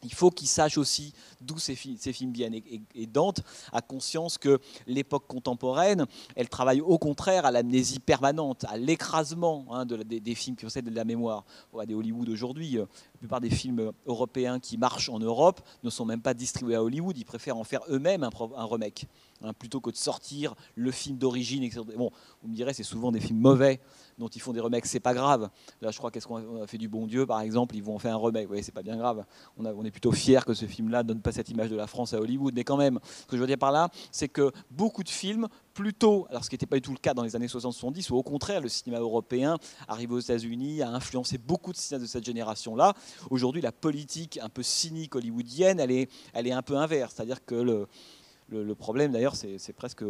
il faut qu'ils sachent aussi d'où ces, films viennent. Et, Dante a conscience que l'époque contemporaine, elle travaille au contraire à l'amnésie permanente, à l'écrasement hein, des, films qui possèdent de la mémoire. On des Hollywood aujourd'hui, euh, la plupart des films européens qui marchent en Europe ne sont même pas distribués à Hollywood, ils préfèrent en faire eux-mêmes un, un remake. Hein, plutôt que de sortir le film d'origine. Bon, vous me direz, c'est souvent des films mauvais dont ils font des remakes, c'est pas grave. Là, je crois qu'est-ce qu'on a fait du Bon Dieu, par exemple, ils vont en faire un remake. Oui, c'est pas bien grave. On, est plutôt fiers que ce film-là donne pas cette image de la France à Hollywood, mais quand même, ce que je veux dire par là, c'est que beaucoup de films plutôt, alors ce qui n'était pas du tout le cas dans les années 60-70, ou au contraire, le cinéma européen, arrivé aux États-Unis, a influencé beaucoup de cinéastes de cette génération-là. Aujourd'hui, la politique un peu cynique hollywoodienne, elle est, elle est un peu inverse. C'est-à-dire que le, le, problème d'ailleurs, c'est presque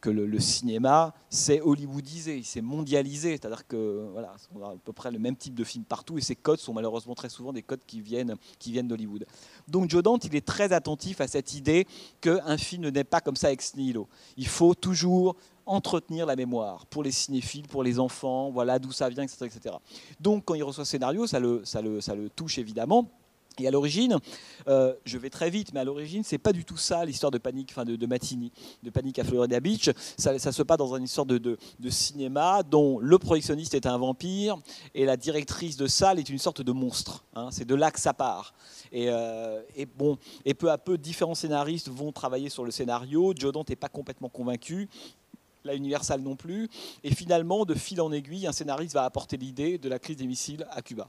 que le, cinéma s'est hollywoodisé, s'est mondialisé, c'est-à-dire que voilà, on a à peu près le même type de film partout et ces codes sont malheureusement très souvent des codes qui viennent, d'Hollywood. Donc Joe Dante, il est très attentif à cette idée qu'un film n'est pas comme ça ex nihilo. Il faut toujours entretenir la mémoire pour les cinéphiles, pour les enfants, voilà d'où ça vient, etc., etc. Donc quand il reçoit ce scénario, ça le touche évidemment. Et à l'origine, euh, je vais très vite, mais à l'origine, c'est pas du tout ça l'histoire de panique, enfin de, Matini, de panique à Florida Beach. Ça, se passe dans une histoire de, cinéma dont le projectionniste est un vampire et la directrice de salle est une sorte de monstre. Hein. c'est de là que ça part. Et, euh, et, bon, et peu à peu, différents scénaristes vont travailler sur le scénario. Joe n'est pas complètement convaincu la Universal non plus. Et finalement, de fil en aiguille, un scénariste va apporter l'idée de la crise des missiles à Cuba.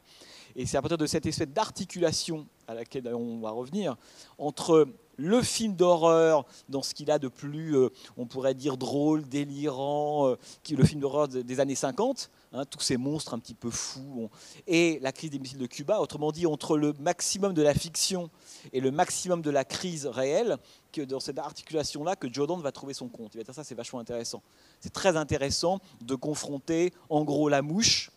Et c'est à partir de cette espèce d'articulation à laquelle on va revenir entre le film d'horreur dans ce qu'il a de plus, euh, on pourrait dire, drôle, délirant, euh, le film d'horreur des années 50, hein, tous ces monstres un petit peu fous, et la crise des missiles de Cuba, autrement dit, entre le maximum de la fiction et le maximum de la crise réelle, que dans cette articulation-là, que Jordan va trouver son compte. Il va dire ça, c'est vachement intéressant. C'est très intéressant de confronter, en gros, la mouche,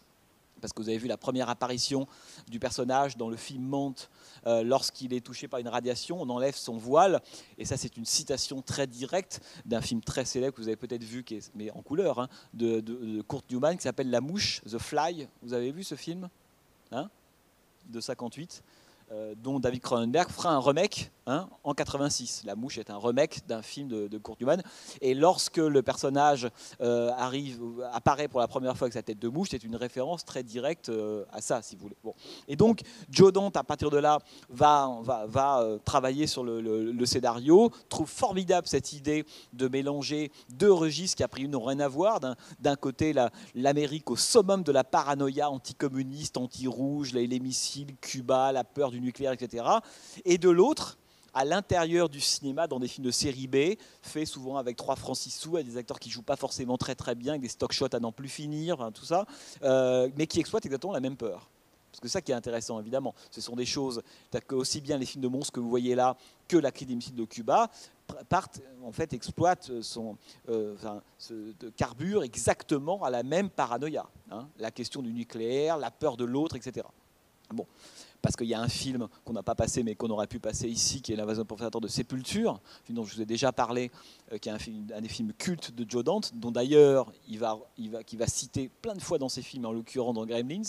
parce que vous avez vu la première apparition du personnage dans le film Monte, euh, lorsqu'il est touché par une radiation, on enlève son voile, et ça c'est une citation très directe d'un film très célèbre que vous avez peut-être vu, mais en couleur, hein, de, de, Kurt Newman, qui s'appelle La Mouche, The Fly. Vous avez vu ce film hein, de 58 euh, dont David Cronenberg fera un remake hein, en 86. La Mouche est un remake d'un film de, de Kurt Et lorsque le personnage euh, arrive, apparaît pour la première fois avec sa tête de mouche, c'est une référence très directe euh, à ça, si vous voulez. Et donc, Joe Dante, à partir de là, va, va, va travailler sur le, le, scénario, trouve formidable cette idée de mélanger deux registres qui, a priori, n'ont rien à voir. D'un côté, l'Amérique au summum de la paranoïa anticommuniste, anti-rouge, les, les missiles, Cuba, la peur du nucléaire, etc. Et de l'autre, à l'intérieur du cinéma, dans des films de série B, fait souvent avec trois francs six sous, avec des acteurs qui jouent pas forcément très très bien, avec des stock shots à n'en plus finir, tout ça, euh, mais qui exploitent exactement la même peur. Parce que ça qui est intéressant, évidemment, ce sont des choses, que aussi bien les films de monstres que vous voyez là que la crise des de Cuba partent, en fait, exploitent son, euh, enfin, carbure exactement à la même paranoïa. Hein. la question du nucléaire, la peur de l'autre, etc. Bon, parce qu'il y a un film qu'on n'a pas passé mais qu'on aurait pu passer ici, qui est L'invasion profanateur de Sépulture, film dont je vous ai déjà parlé, euh, qui est un, des films cultes de Joe Dante, dont d'ailleurs il va, qui va citer plein de fois dans ses films, en l'occurrence dans Gremlins.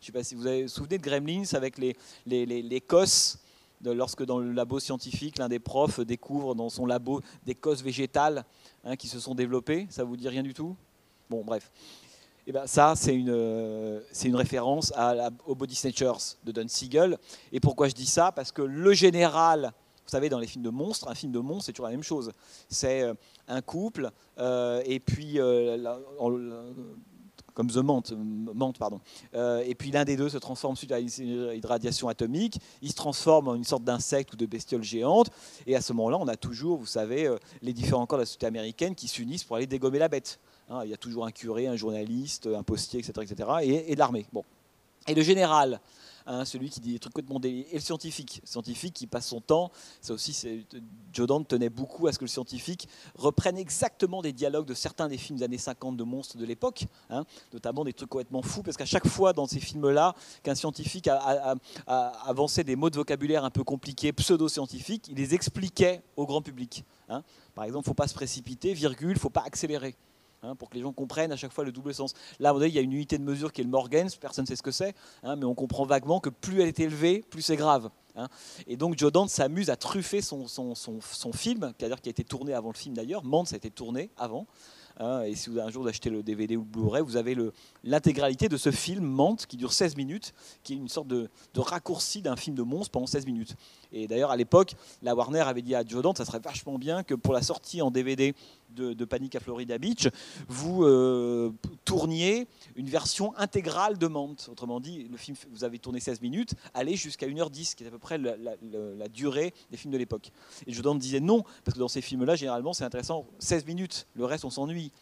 Je ne sais pas si vous vous souvenez de Gremlins avec les, les, les, cosses lorsque dans le labo scientifique, l'un des profs découvre dans son labo des cosses végétales hein, qui se sont développées. Ça vous dit rien du tout? Bon, bref. Eh ben ça, c'est une, euh, référence à aux Body Snatchers de Don Siegel. Et pourquoi je dis ça? Parce que le général, vous savez, dans les films de monstres, un film de monstre, c'est toujours la même chose. C'est euh, un couple, euh, et puis, comme The Mante, pardon. et puis l'un des deux se transforme suite à une radiation atomique, il se transforme en une sorte d'insecte ou de bestiole géante, et à ce moment-là, on a toujours, vous savez, les différents corps de la société américaine qui s'unissent pour aller dégommer la bête. Hein, il y a toujours un curé, un journaliste, un postier, etc., etc., et, l'armée. Bon. Et le général hein, celui qui dit des trucs complètement délire, et le scientifique, scientifique qui passe son temps, ça aussi, Dante tenait beaucoup à ce que le scientifique reprenne exactement des dialogues de certains des films des années 50 de monstres de l'époque, hein, notamment des trucs complètement fous, parce qu'à chaque fois dans ces films-là, qu'un scientifique a, des mots de vocabulaire un peu compliqués, pseudo-scientifiques, il les expliquait au grand public. Par exemple, il ne faut pas se précipiter, virgule, il ne faut pas accélérer. Hein, pour que les gens comprennent à chaque fois le double sens. Là, il y a une unité de mesure qui est le Morgans, personne ne sait ce que c'est, hein, mais on comprend vaguement que plus elle est élevée, plus c'est grave. Hein. Et donc Joe Dante s'amuse à truffer son, film, qui a été tourné avant le film d'ailleurs, Mance a été tourné avant, et si vous avez un jour d'acheter le DVD ou le Blu-ray, vous avez l'intégralité de ce film Mante qui dure 16 minutes, qui est une sorte de, raccourci d'un film de monstre pendant 16 minutes. Et d'ailleurs, à l'époque, la Warner avait dit à Joe Dante, ça serait vachement bien que pour la sortie en DVD de, de Panic à Florida Beach, vous euh, tourniez une version intégrale de Mante. Autrement dit, le film, vous avez tourné 16 minutes, allez jusqu'à 1h10, qui est à peu près la, durée des films de l'époque. Et Joe Dante disait non, parce que dans ces films-là, généralement, c'est intéressant 16 minutes, le reste, on s'ennuie.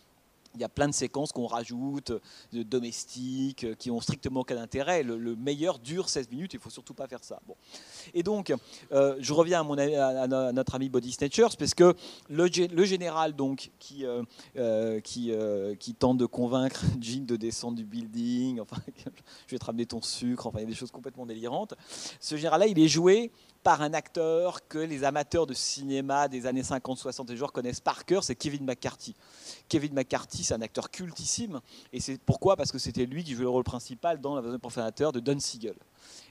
Il y a plein de séquences qu'on rajoute, de domestiques, euh, qui ont strictement aucun intérêt. Le, meilleur dure 16 minutes, il ne faut surtout pas faire ça. Bon. Et donc, euh, je reviens à, notre ami Body Snatchers, parce que le, général donc, qui, euh, qui, tente de convaincre Jean de descendre du building, enfin, je vais te ramener ton sucre, enfin, il y a des choses complètement délirantes. Ce général-là, il est joué par un acteur que les amateurs de cinéma des années 50-60 et jours connaissent par cœur, c'est Kevin McCarthy. Kevin McCarthy, c'est un acteur cultissime, et c'est pourquoi? Parce que c'était lui qui jouait le rôle principal dans La profanateur de Don Siegel.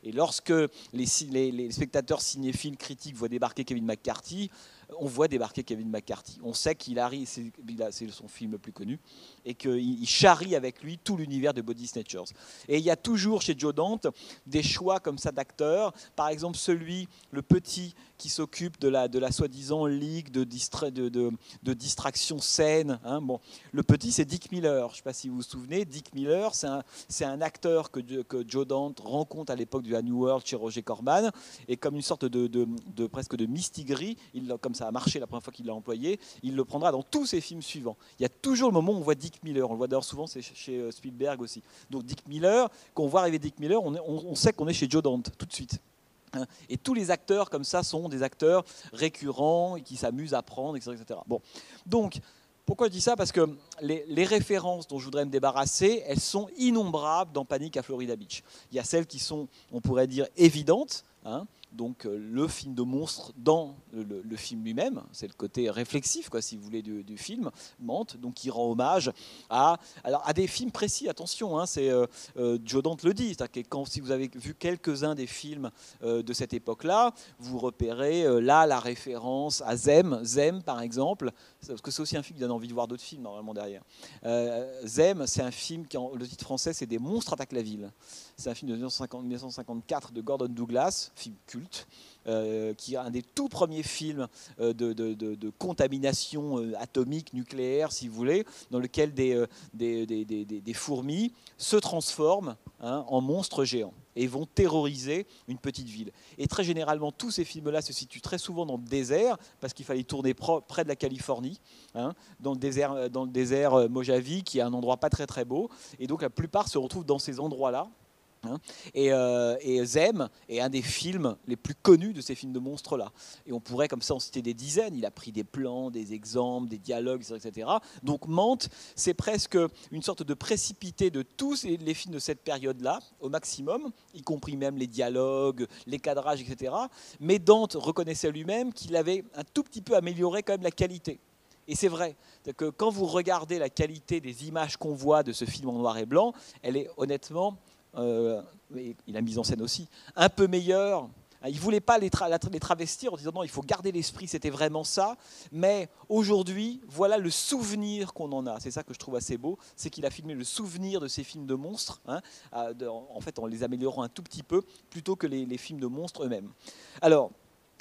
Et lorsque les, les, spectateurs cinéphiles critiques voient débarquer Kevin McCarthy, on voit débarquer Kevin McCarthy. On sait qu'il arrive, c'est son film le plus connu, et qu'il charrie avec lui tout l'univers de Body Snatchers. Et il y a toujours chez Joe Dante des choix comme ça d'acteurs. Par exemple, celui, le petit qui s'occupe de la, de la soi-disant ligue de, de, de, distraction saine. Hein. Bon, le petit, c'est Dick Miller. Je ne sais pas si vous vous souvenez. Dick Miller, c'est un, un, acteur que, que, Joe Dante rencontre à l'époque du New World chez Roger Corman. Et comme une sorte de, presque de mistigris, il, comme ça a marché la première fois qu'il l'a employé, il le prendra dans tous ses films suivants. Il y a toujours le moment où on voit Dick Miller. On le voit d'ailleurs souvent, c'est chez euh, Spielberg aussi. Donc Dick Miller, quand on voit arriver Dick Miller, on, sait qu'on est chez Joe Dante tout de suite. Hein. Et tous les acteurs comme ça sont des acteurs récurrents et qui s'amusent à prendre, etc., Bon, donc pourquoi je dis ça? Parce que les, les, références dont je voudrais me débarrasser, elles sont innombrables dans Panique à Florida Beach. Il y a celles qui sont, on pourrait dire, évidentes. Hein, donc euh, le film de monstre dans le, film lui-même, c'est le côté réflexif, quoi, si vous voulez, du, film, Mente, donc qui rend hommage à, alors, à des films précis, attention, hein, c'est euh, euh, Joe Dante le dit, si vous avez vu quelques-uns des films de cette époque-là, vous repérez là la référence à Zem, Zem par exemple, parce que c'est aussi un film qui donne envie de voir d'autres films normalement derrière. Zem, c'est un film qui, le titre français, c'est Des monstres attaquent la ville. C'est un film de 1954 de Gordon Douglas, film culte, euh, qui est un des tout premiers films euh, de, contamination euh, atomique, nucléaire, si vous voulez, dans lequel des, des, fourmis se transforment hein, en monstres géants et vont terroriser une petite ville. Et très généralement, tous ces films-là se situent très souvent dans le désert, parce qu'il fallait tourner près de la Californie, hein, dans, le désert, dans le désert Mojave, qui est un endroit pas très très beau. Et donc la plupart se retrouvent dans ces endroits-là. Hein. Euh, et, Zem est un des films les plus connus de ces films de monstres-là. Et on pourrait comme ça en citer des dizaines. Il a pris des plans, des exemples, des dialogues, etc. Donc Mante, c'est presque une sorte de précipité de tous les films de cette période-là, au maximum, y compris même les dialogues, les cadrages, etc. Mais Dante reconnaissait lui-même qu'il avait un tout petit peu amélioré quand même la qualité. Et c'est vrai que quand vous regardez la qualité des images qu'on voit de ce film en noir et blanc, elle est honnêtement euh, il a mis en scène aussi, un peu meilleur. Il ne voulait pas les, travestir en disant non, il faut garder l'esprit, c'était vraiment ça. Mais aujourd'hui, voilà le souvenir qu'on en a. C'est ça que je trouve assez beau, c'est qu'il a filmé le souvenir de ces films de monstres, hein, en fait en les améliorant un tout petit peu, plutôt que les, les films de monstres eux-mêmes. Alors,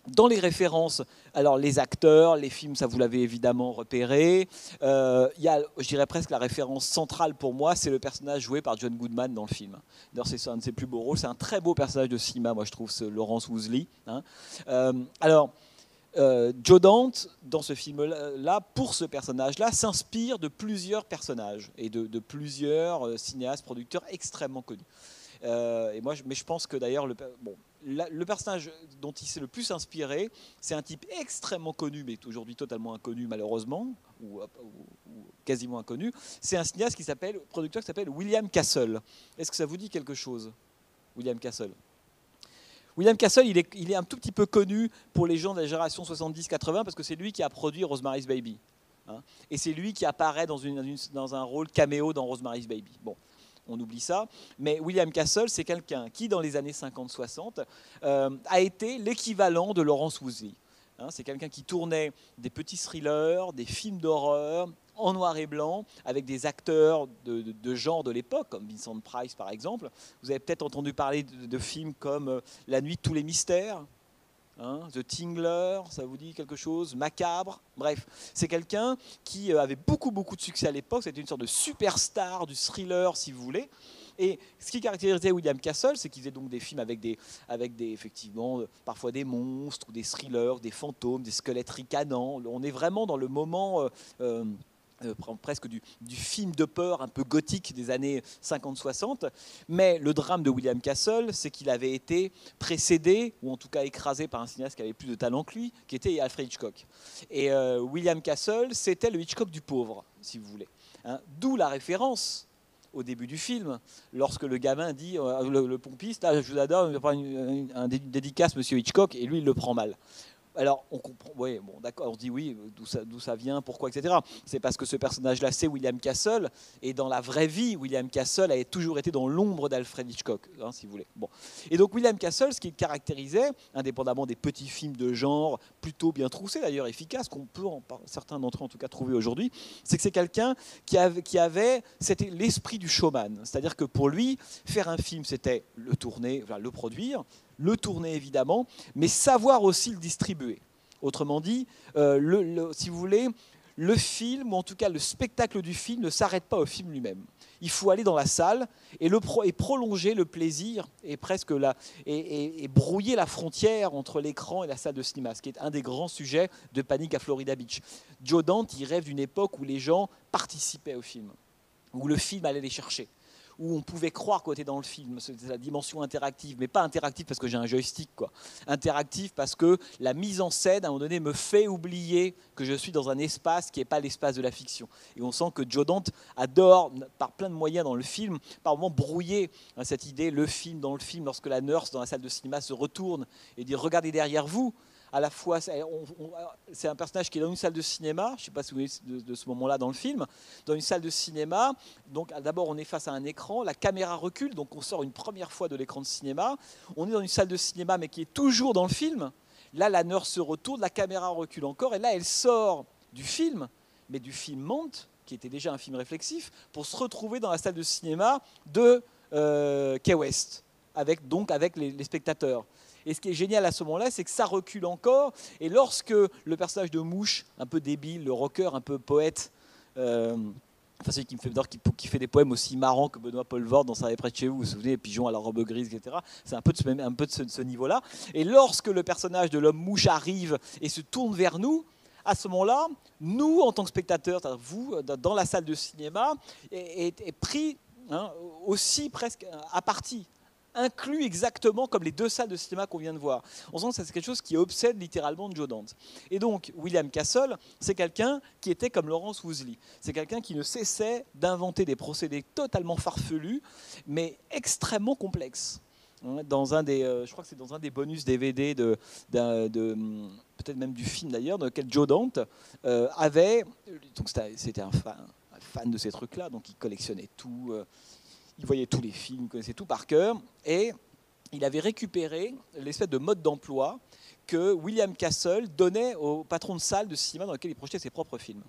dans les références, alors les acteurs, les films, ça vous l'avez évidemment repéré. Euh, il y a, je dirais presque la référence centrale pour moi, c'est le personnage joué par John Goodman dans le film. D'ailleurs, c'est un de ses plus beaux rôles. C'est un très beau personnage de cinéma, moi je trouve, ce Laurence Woosley. Hein. Euh, alors, euh, Joe Dante, dans ce film-là, pour ce personnage-là, s'inspire de plusieurs personnages et de, de plusieurs cinéastes, producteurs extrêmement connus. Et moi, mais je pense que d'ailleurs, le, personnage dont il s'est le plus inspiré, c'est un type extrêmement connu, mais aujourd'hui totalement inconnu malheureusement, ou, quasiment inconnu. C'est un cinéaste qui s'appelle, producteur qui s'appelle William Castle. Est-ce que ça vous dit quelque chose, William Castle? William Castle, il est, un tout petit peu connu pour les gens de la génération 70-80 parce que c'est lui qui a produit Rosemary's Baby. Hein. et c'est lui qui apparaît dans, dans, un rôle caméo dans Rosemary's Baby. Bon, on oublie ça. Mais William Castle, c'est quelqu'un qui, dans les années 50-60, euh, a été l'équivalent de Laurence Woosley. Hein, c'est quelqu'un qui tournait des petits thrillers, des films d'horreur en noir et blanc, avec des acteurs de, genre de l'époque, comme Vincent Price par exemple. Vous avez peut-être entendu parler de, films comme euh, La nuit de tous les mystères, hein, The Tingler, ça vous dit quelque chose Macabre, bref. C'est quelqu'un qui euh, avait beaucoup beaucoup de succès à l'époque, c'était une sorte de superstar du thriller si vous voulez. Et ce qui caractérisait William Castle, c'est qu'il faisait donc des films avec des, avec des, effectivement, parfois des monstres ou des thrillers, des fantômes, des squelettes ricanants. On est vraiment dans le moment euh, euh, euh, presque du, film de peur un peu gothique des années 50-60. Mais le drame de William Castle, c'est qu'il avait été précédé, ou en tout cas écrasé par un cinéaste qui avait plus de talent que lui, qui était Alfred Hitchcock. Et William Castle, c'était le Hitchcock du pauvre, si vous voulez. Hein. D'où la référence au début du film, lorsque le gamin dit, euh, le, pompiste, là, je vous adore, un, un dédicace, monsieur Hitchcock, et lui, il le prend mal. Alors, on comprend, oui, bon, d'accord, on dit oui, d'où ça, ça, vient, pourquoi, etc. C'est parce que ce personnage-là, c'est William Castle, et dans la vraie vie, William Castle a toujours été dans l'ombre d'Alfred Hitchcock, hein, si vous voulez. Bon. Et donc, William Castle, ce qui caractérisait, indépendamment des petits films de genre, plutôt bien troussés d'ailleurs, efficaces, qu'on peut, en, certains d'entre eux en tout cas, trouver aujourd'hui, c'est que c'est quelqu'un qui avait, qui avait c'était l'esprit du showman. C'est-à-dire que pour lui, faire un film, c'était le tourner, le produire, le tourner évidemment, mais savoir aussi le distribuer. Autrement dit, euh, si vous voulez, le film, ou en tout cas le spectacle du film, ne s'arrête pas au film lui-même. Il faut aller dans la salle et, et prolonger le plaisir et presque la, et, brouiller la frontière entre l'écran et la salle de cinéma, ce qui est un des grands sujets de Panique à Florida Beach. Joe Dante, il rêve d'une époque où les gens participaient au film, où le film allait les chercher où on pouvait croire qu'on était dans le film. C'est la dimension interactive, mais pas interactive parce que j'ai un joystick, quoi. Interactive parce que la mise en scène, à un moment donné, me fait oublier que je suis dans un espace qui n'est pas l'espace de la fiction. Et on sent que Joe Dante adore, par plein de moyens dans le film, par moments brouiller hein, cette idée, le film dans le film, lorsque la nurse dans la salle de cinéma se retourne et dit Regardez derrière vous à la fois, c'est un personnage qui est dans une salle de cinéma, je ne sais pas si vous voyez de, ce moment-là dans le film, dans une salle de cinéma, donc d'abord on est face à un écran, la caméra recule, donc on sort une première fois de l'écran de cinéma, on est dans une salle de cinéma mais qui est toujours dans le film, là la nurse se retourne, la caméra recule encore, et là elle sort du film, mais du film monte, qui était déjà un film réflexif, pour se retrouver dans la salle de cinéma de euh, Key West, avec, donc avec les spectateurs. Et ce qui est génial à ce moment-là, c'est que ça recule encore. Et lorsque le personnage de Mouche, un peu débile, le rocker, un peu poète, euh, enfin celui qui me fait qui, qui, fait des poèmes aussi marrants que Benoît Paul Vord dans Ça près de chez vous, vous vous souvenez, Pigeon à la robe grise, etc. C'est un peu de ce, niveau-là. Et lorsque le personnage de l'homme mouche arrive et se tourne vers nous, à ce moment-là, nous, en tant que spectateurs, vous, dans la salle de cinéma, est, pris hein, aussi presque à partie inclus exactement comme les deux salles de cinéma qu'on vient de voir. On sent que c'est quelque chose qui obsède littéralement Joe Dante. Et donc, William Castle, c'est quelqu'un qui était comme Laurence Woosley. C'est quelqu'un qui ne cessait d'inventer des procédés totalement farfelus, mais extrêmement complexes hein, dans un des, euh, je crois que c'est dans un des bonus DVD de, de, peut-être même du film d'ailleurs, dans lequel Joe Dante euh, avait, donc c'était un fan, de ces trucs-là, donc il collectionnait tout. Euh, il voyait tous les films, il connaissait tout par cœur, et il avait récupéré l'espèce de mode d'emploi que William Castle donnait au patron de salle de cinéma dans lequel il projetait ses propres films.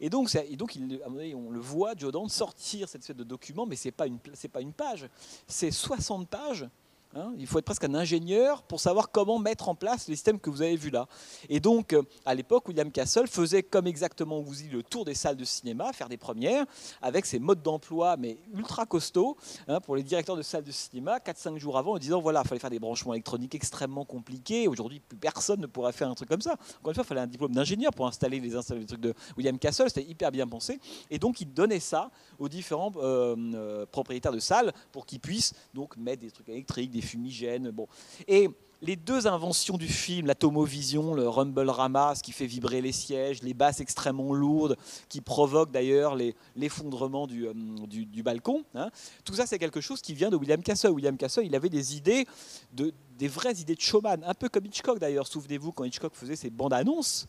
Et donc, et donc on le voit, Joe sortir cette espèce de document, mais ce n'est pas, pas une page, c'est 60 pages Hein. il faut être presque un ingénieur pour savoir comment mettre en place les systèmes que vous avez vus là. Et donc, euh, à l'époque, William Castle faisait comme exactement vous dit le tour des salles de cinéma, faire des premières, avec ses modes d'emploi, mais ultra costauds, hein, pour les directeurs de salles de cinéma, 4-5 jours avant, en disant voilà, il fallait faire des branchements électroniques extrêmement compliqués. Aujourd'hui, plus personne ne pourrait faire un truc comme ça. Encore une fois, il fallait un diplôme d'ingénieur pour installer les, les, trucs de William Castle. C'était hyper bien pensé. Et donc, il donnait ça aux différents euh, euh, propriétaires de salles pour qu'ils puissent donc mettre des trucs électriques, des fumigènes. Bon. Et les deux inventions du film, l'atomovision, le rumble rama, ce qui fait vibrer les sièges, les basses extrêmement lourdes, qui provoquent d'ailleurs l'effondrement du, euh, du, balcon, hein, tout ça c'est quelque chose qui vient de William Castle. William Castle, il avait des idées, de, des vraies idées de showman, un peu comme Hitchcock d'ailleurs. Souvenez-vous quand Hitchcock faisait ses bandes annonces,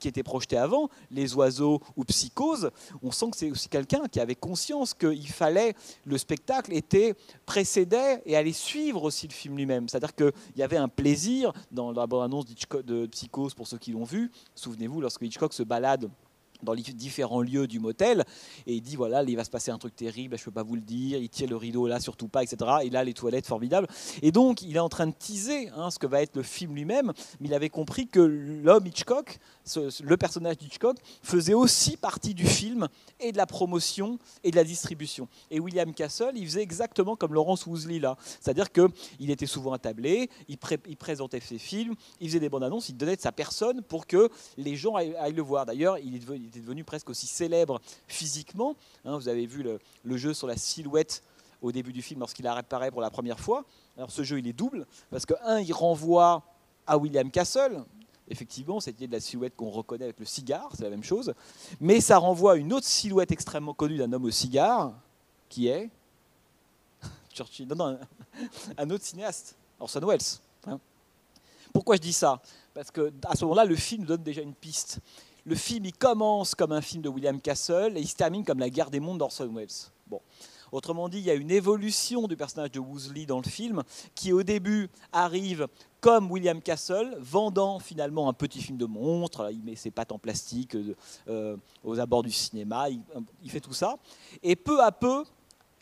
qui était projeté avant, Les oiseaux ou Psychose, on sent que c'est aussi quelqu'un qui avait conscience qu'il fallait, le spectacle était, précédait et allait suivre aussi le film lui-même. C'est-à-dire qu'il y avait un plaisir dans la bande-annonce de Psychose pour ceux qui l'ont vu. Souvenez-vous, lorsque Hitchcock se balade dans les différents lieux du motel et il dit voilà il va se passer un truc terrible je peux pas vous le dire il tire le rideau là surtout pas etc et là les toilettes formidables et donc il est en train de teaser hein, ce que va être le film lui-même mais il avait compris que l'homme Hitchcock le personnage d'Hitchcock faisait aussi partie du film et de la promotion et de la distribution. Et William Castle, il faisait exactement comme Laurence Woosley là. C'est-à-dire qu'il était souvent attablé, il, il, présentait ses films, il faisait des bandes annonces, il donnait de sa personne pour que les gens aillent, le voir. D'ailleurs, il, était devenu presque aussi célèbre physiquement. Hein, vous avez vu le, jeu sur la silhouette au début du film lorsqu'il apparaît pour la première fois. Alors ce jeu, il est double, parce que, un, il renvoie à William Castle, Effectivement, cette de la silhouette qu'on reconnaît avec le cigare, c'est la même chose. Mais ça renvoie à une autre silhouette extrêmement connue d'un homme au cigare, qui est. Non, non, un autre cinéaste, Orson Welles. Hein. Pourquoi je dis ça? Parce qu'à ce moment-là, le film donne déjà une piste. Le film, il commence comme un film de William Castle et il se termine comme La guerre des mondes d'Orson Welles. Bon. Autrement dit, il y a une évolution du personnage de Woosley dans le film qui au début arrive comme William Castle, vendant finalement un petit film de monstre. Il met ses pattes en plastique euh, euh, aux abords du cinéma, il, fait tout ça. Et peu à peu,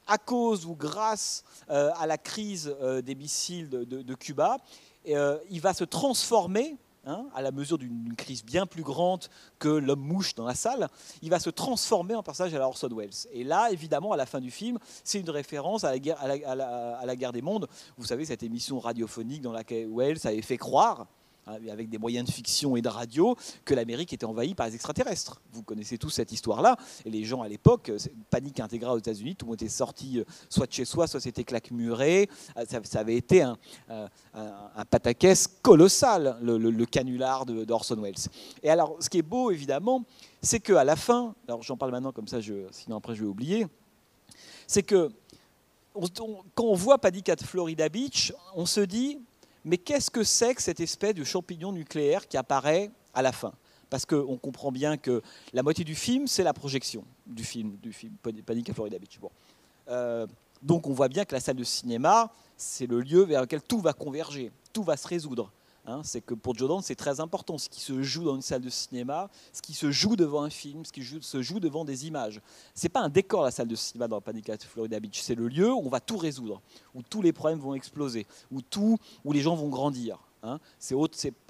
à cause ou grâce euh, à la crise des missiles de Cuba, il va se transformer Hein, à la mesure d'une crise bien plus grande que l'homme mouche dans la salle, il va se transformer en personnage à la Orson Welles. Et là, évidemment, à la fin du film, c'est une référence à la, guerre, à la guerre des mondes. Vous savez, cette émission radiophonique dans laquelle Welles avait fait croire avec des moyens de fiction et de radio, que l'Amérique était envahie par les extraterrestres. Vous connaissez tous cette histoire-là. Et les gens à l'époque, euh, panique intégrale aux États-Unis, tout le monde était sorti euh, soit de chez soi, soit c'était claque-muré. Euh, ça, avait été un, un, pataquès colossal, le, canular d'Orson Welles. Et alors, ce qui est beau, évidemment, c'est qu'à la fin, alors j'en parle maintenant comme ça, sinon après je vais oublier, c'est que quand on voit Panic at Florida Beach, on se dit, mais qu'est-ce que c'est que cette espèce de champignon nucléaire qui apparaît à la fin? Parce qu'on comprend bien que la moitié du film, c'est la projection du film, du film Panic à Florida Beach. Bon. Euh, donc on voit bien que la salle de cinéma, c'est le lieu vers lequel tout va converger, tout va se résoudre. Hein, c'est que pour Jordan, c'est très important ce qui se joue dans une salle de cinéma, ce qui se joue devant un film, ce qui se joue devant des images. C'est pas un décor la salle de cinéma dans Panic at Florida Beach, c'est le lieu où on va tout résoudre, où tous les problèmes vont exploser, où tout, où les gens vont grandir. Hein.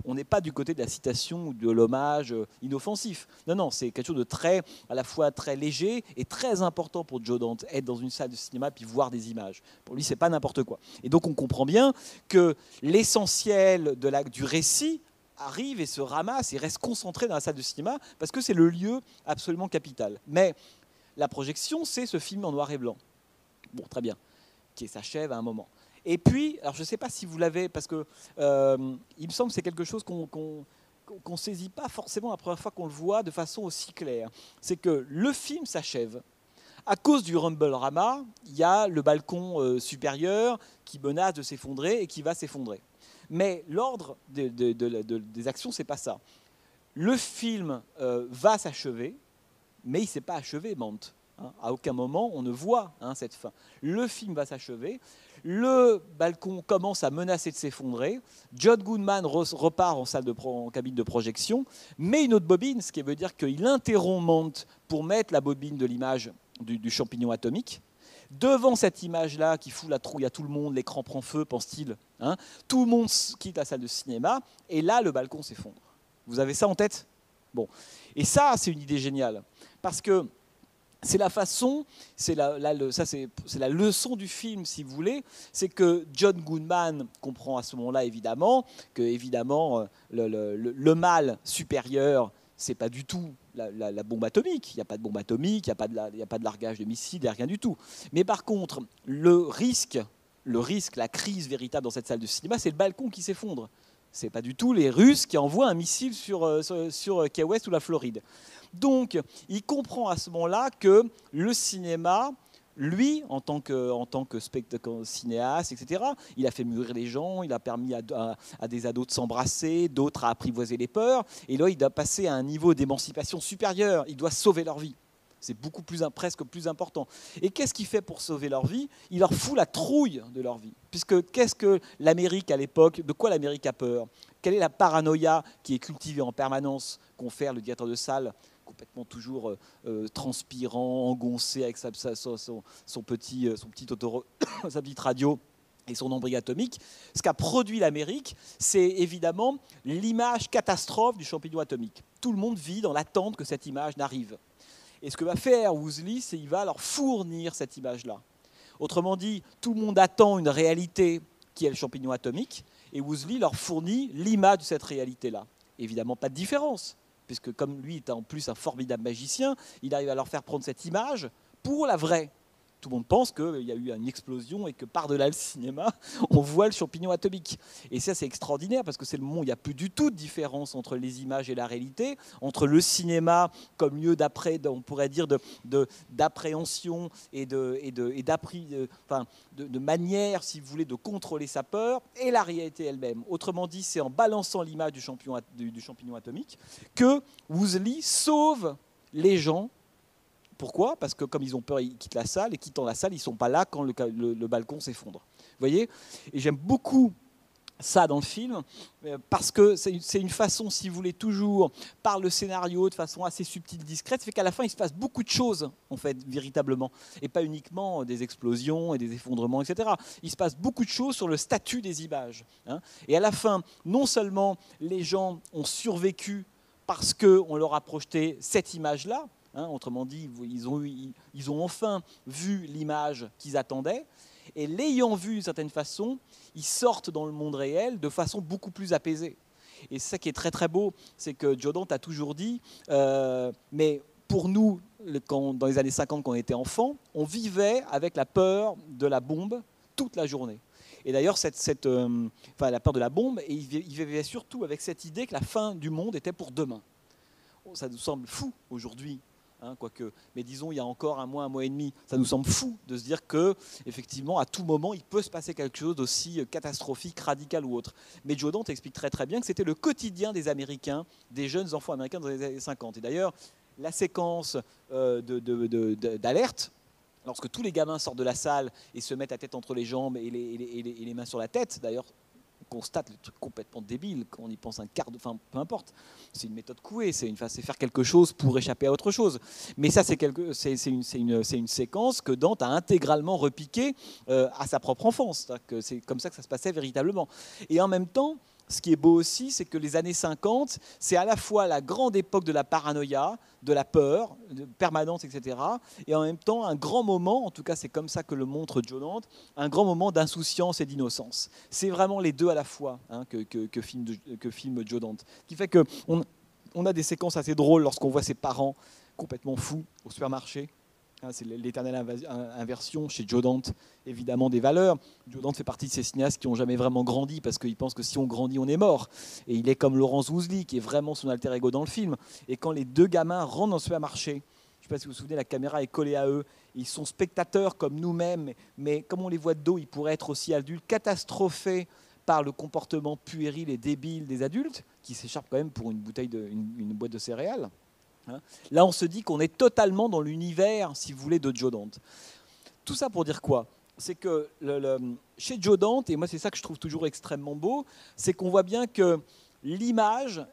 on n'est pas du côté de la citation ou de l'hommage euh, inoffensif. Non, non, c'est quelque chose de très, à la fois très léger et très important pour Joe Dante, être dans une salle de cinéma puis voir des images. Pour lui, c'est pas n'importe quoi. Et donc, on comprend bien que l'essentiel de du récit arrive et se ramasse et reste concentré dans la salle de cinéma parce que c'est le lieu absolument capital. Mais la projection, c'est ce film en noir et blanc. Bon, très bien, qui s'achève à un moment. Et puis, alors je ne sais pas si vous l'avez, parce que euh, il me semble que c'est quelque chose qu'on ne saisit pas forcément la première fois qu'on le voit de façon aussi claire. C'est que le film s'achève. À cause du Rumble Rama, il y a le balcon euh, supérieur qui menace de s'effondrer et qui va s'effondrer. Mais l'ordre des actions, c'est pas ça. Le film euh, va s'achever, mais il ne s'est pas achevé, Mante. Hein. À aucun moment on ne voit hein, cette fin. Le film va s'achever. Le balcon commence à menacer de s'effondrer. John Goodman repart en, salle de en cabine de projection, met une autre bobine, ce qui veut dire qu'il interrompt Monte pour mettre la bobine de l'image du, champignon atomique. devant cette image-là qui fout la trouille à tout le monde, l'écran prend feu, pense-t-il. Hein, tout le monde quitte la salle de cinéma, et là, le balcon s'effondre. Vous avez ça en tête? Bon. Et ça, c'est une idée géniale. Parce que c'est la façon, c'est la, ça c'est, la leçon du film, si vous voulez, c'est que John Goodman comprend à ce moment-là, évidemment, que évidemment euh, le, mal supérieur, c'est pas du tout la, bombe atomique. Il n'y a pas de bombe atomique, il n'y a, pas de a pas de largage de missiles, il n'y a rien du tout. Mais par contre, le risque, le risque, la crise véritable dans cette salle de cinéma, c'est le balcon qui s'effondre. C'est pas du tout les Russes qui envoient un missile sur, euh, sur, Key West ou la Floride. Donc, il comprend à ce moment-là que le cinéma, lui, en tant que, en tant que cinéaste, etc., il a fait mûrir les gens, il a permis à, des ados de s'embrasser, d'autres à apprivoiser les peurs, et là, il doit passer à un niveau d'émancipation supérieur, il doit sauver leur vie. C'est beaucoup plus, presque plus important. Et qu'est-ce qu'il fait pour sauver leur vie? Il leur fout la trouille de leur vie. Puisque qu'est-ce que l'Amérique à l'époque De quoi l'Amérique a peur? Quelle est la paranoïa qui est cultivée en permanence confère le directeur de salle complètement toujours euh, euh, transpirant, engoncé avec sa, son, petit, euh, son petite radio et son nombril atomique? Ce qu'a produit l'Amérique, c'est évidemment l'image catastrophe du champignon atomique. Tout le monde vit dans l'attente que cette image n'arrive. Et ce que va faire Woosley, c'est qu'il va leur fournir cette image-là. Autrement dit, tout le monde attend une réalité qui est le champignon atomique, et Woosley leur fournit l'image de cette réalité-là. Évidemment, pas de différence, puisque comme lui est en plus un formidable magicien, il arrive à leur faire prendre cette image pour la vraie tout le monde pense qu'il y a eu une explosion et que par-delà le cinéma, on voit le champignon atomique. Et ça, c'est extraordinaire parce que c'est le moment où il n'y a plus du tout de différence entre les images et la réalité, entre le cinéma comme lieu d'après, on pourrait dire, d'appréhension et, de, manière, si vous voulez, de contrôler sa peur, et la réalité elle-même. Autrement dit, c'est en balançant l'image du champignon, du champignon atomique que Woosley sauve les gens pourquoi? Parce que comme ils ont peur, ils quittent la salle, et quittant la salle, ils ne sont pas là quand le, balcon s'effondre. Vous voyez? Et j'aime beaucoup ça dans le film, euh, parce que c'est une façon, si vous voulez, toujours par le scénario, de façon assez subtile, discrète, fait qu'à la fin, il se passe beaucoup de choses, en fait, véritablement, et pas uniquement des explosions et des effondrements, etc. Il se passe beaucoup de choses sur le statut des images. Hein. Et à la fin, non seulement les gens ont survécu parce qu'on leur a projeté cette image-là, Hein, autrement dit, ils ont, enfin vu l'image qu'ils attendaient. Et l'ayant vu d'une certaine façon, ils sortent dans le monde réel de façon beaucoup plus apaisée. Et ça qui est très très beau, c'est que Joe Dante a toujours dit, euh, mais pour nous, dans les années 50, quand on était enfant, on vivait avec la peur de la bombe toute la journée. Et d'ailleurs, cette, euh, la peur de la bombe, et il vivait surtout avec cette idée que la fin du monde était pour demain. Ça nous semble fou aujourd'hui Hein, quoique, mais disons il y a encore un mois, un mois et demi, ça nous semble fou de se dire que effectivement à tout moment il peut se passer quelque chose d'aussi catastrophique, radical ou autre. Mais Joe Dante explique très très bien que c'était le quotidien des Américains, des jeunes enfants américains dans les années 50. Et d'ailleurs la séquence euh, d'alerte lorsque tous les gamins sortent de la salle et se mettent la tête entre les jambes et les mains sur la tête, d'ailleurs constate le truc complètement débile quand on y pense un quart de. Enfin, peu importe. C'est une méthode couée, c'est une faire quelque chose pour échapper à autre chose. Mais ça, c'est quelque, c'est, une, une, une, séquence que Dante a intégralement repiquée euh, à sa propre enfance. C'est comme ça que ça se passait véritablement. Et en même temps, ce qui est beau aussi, c'est que les années 50, c'est à la fois la grande époque de la paranoïa, de la peur permanente, etc., et en même temps un grand moment, en tout cas c'est comme ça que le montre Joe un grand moment d'insouciance et d'innocence. C'est vraiment les deux à la fois hein, que, que, filme, que filme Joe Dante. Ce qui fait qu'on on a des séquences assez drôles lorsqu'on voit ses parents complètement fous au supermarché c'est l'éternelle inversion chez Joe Dante, évidemment, des valeurs. Joe Dante fait partie de ces cinéastes qui n'ont jamais vraiment grandi parce qu'il pense que si on grandit, on est mort. Et il est comme Laurence Woosley, qui est vraiment son alter ego dans le film. Et quand les deux gamins rentrent dans le supermarché, je ne sais pas si vous vous souvenez, la caméra est collée à eux. Ils sont spectateurs comme nous-mêmes, mais comme on les voit de dos, ils pourraient être aussi adultes, catastrophés par le comportement puéril et débile des adultes, qui s'échappent quand même pour une bouteille une boîte de céréales. Hein. Là, on se dit qu'on est totalement dans l'univers, si vous voulez, de Joe Dante. Tout ça pour dire quoi? C'est que chez Joe Dante, et moi c'est ça que je trouve toujours extrêmement beau, c'est qu'on voit bien que l'image,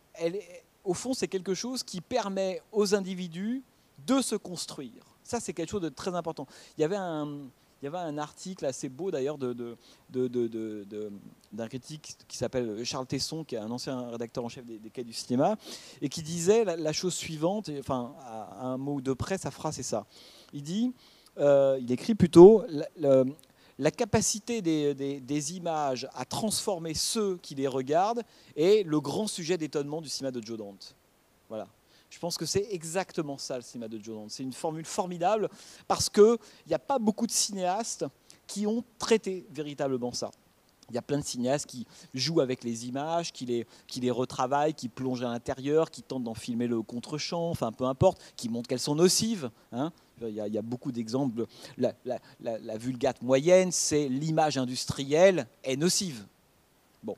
au fond, c'est quelque chose qui permet aux individus de se construire. Ça, c'est quelque chose de très important. Il y avait un, il y avait un article assez beau d'ailleurs de, d'un critique qui s'appelle Charles Tesson, qui est un ancien rédacteur en chef des, des du cinéma, et qui disait la, chose suivante, enfin, à, un mot de près, sa phrase c'est ça. Il dit, euh, il écrit plutôt, la, capacité des, des, images à transformer ceux qui les regardent est le grand sujet d'étonnement du cinéma de Joe Dante. Voilà. Je pense que c'est exactement ça le cinéma de Joe. C'est une formule formidable parce qu'il n'y a pas beaucoup de cinéastes qui ont traité véritablement ça. Il y a plein de cinéastes qui jouent avec les images, qui les, retravaillent, qui plongent à l'intérieur, qui tentent d'en filmer le contre-champ, enfin peu importe, qui montrent qu'elles sont nocives. Hein. Il, y a, beaucoup d'exemples. La, la, vulgate moyenne, c'est l'image industrielle est nocive. Bon,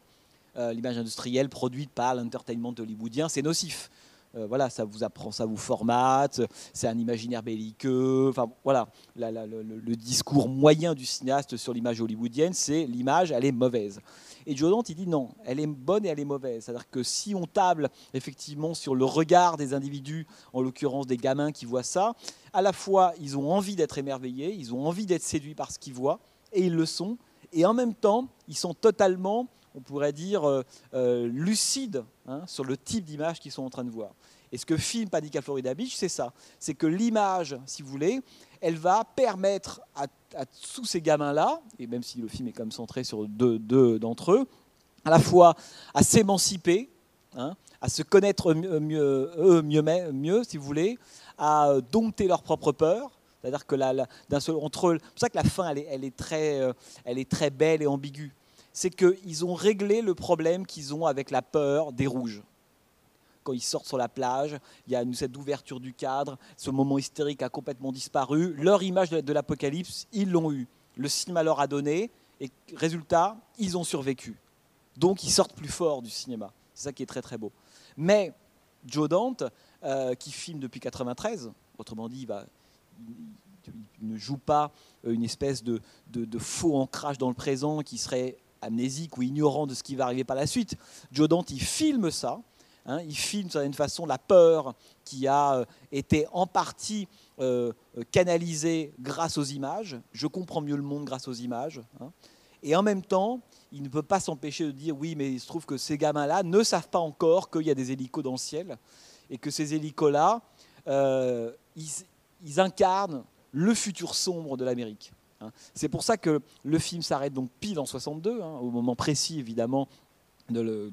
euh, l'image industrielle produite par l'entertainment hollywoodien, c'est nocif. Euh, voilà, ça vous apprend, ça vous formate, c'est un imaginaire belliqueux. Enfin, voilà, le, discours moyen du cinéaste sur l'image hollywoodienne, c'est l'image, elle est mauvaise. Et Joe Dante, il dit non, elle est bonne et elle est mauvaise. C'est-à-dire que si on table effectivement sur le regard des individus, en l'occurrence des gamins qui voient ça, à la fois ils ont envie d'être émerveillés, ils ont envie d'être séduits par ce qu'ils voient, et ils le sont, et en même temps, ils sont totalement on pourrait dire, euh, euh, lucides hein, sur le type d'image qu'ils sont en train de voir. Et ce que filme Panic Florida Beach, c'est ça. C'est que l'image, si vous voulez, elle va permettre à, tous ces gamins-là, et même si le film est comme centré sur deux, d'entre eux, à la fois à s'émanciper, hein, à se connaître mieux, eux mieux, mieux, si vous voulez, à dompter leurs propres peurs. C'est-à-dire que seul entre c'est pour ça que la fin, elle est, très, euh, elle est très belle et ambiguë. C'est qu'ils ont réglé le problème qu'ils ont avec la peur des rouges quand ils sortent sur la plage, il y a cette ouverture du cadre, ce moment hystérique a complètement disparu. Leur image de l'apocalypse, ils l'ont eu. Le cinéma leur a donné, et résultat, ils ont survécu. Donc ils sortent plus forts du cinéma. C'est ça qui est très très beau. Mais Joe Dante, euh, qui filme depuis 93, autrement dit, il, va, ne joue pas euh, une espèce de, de, faux ancrage dans le présent qui serait amnésique ou ignorant de ce qui va arriver par la suite. Joe Dante, il filme ça, Hein, il filme d'une certaine façon la peur qui a euh, été en partie euh, euh, canalisée grâce aux images. Je comprends mieux le monde grâce aux images. Hein. Et en même temps, il ne peut pas s'empêcher de dire oui, mais il se trouve que ces gamins-là ne savent pas encore qu'il y a des hélicos dans le ciel et que ces hélicos-là, ils, incarnent le futur sombre de l'Amérique. Hein. C'est pour ça que le film s'arrête donc pile en 62, au moment précis évidemment de,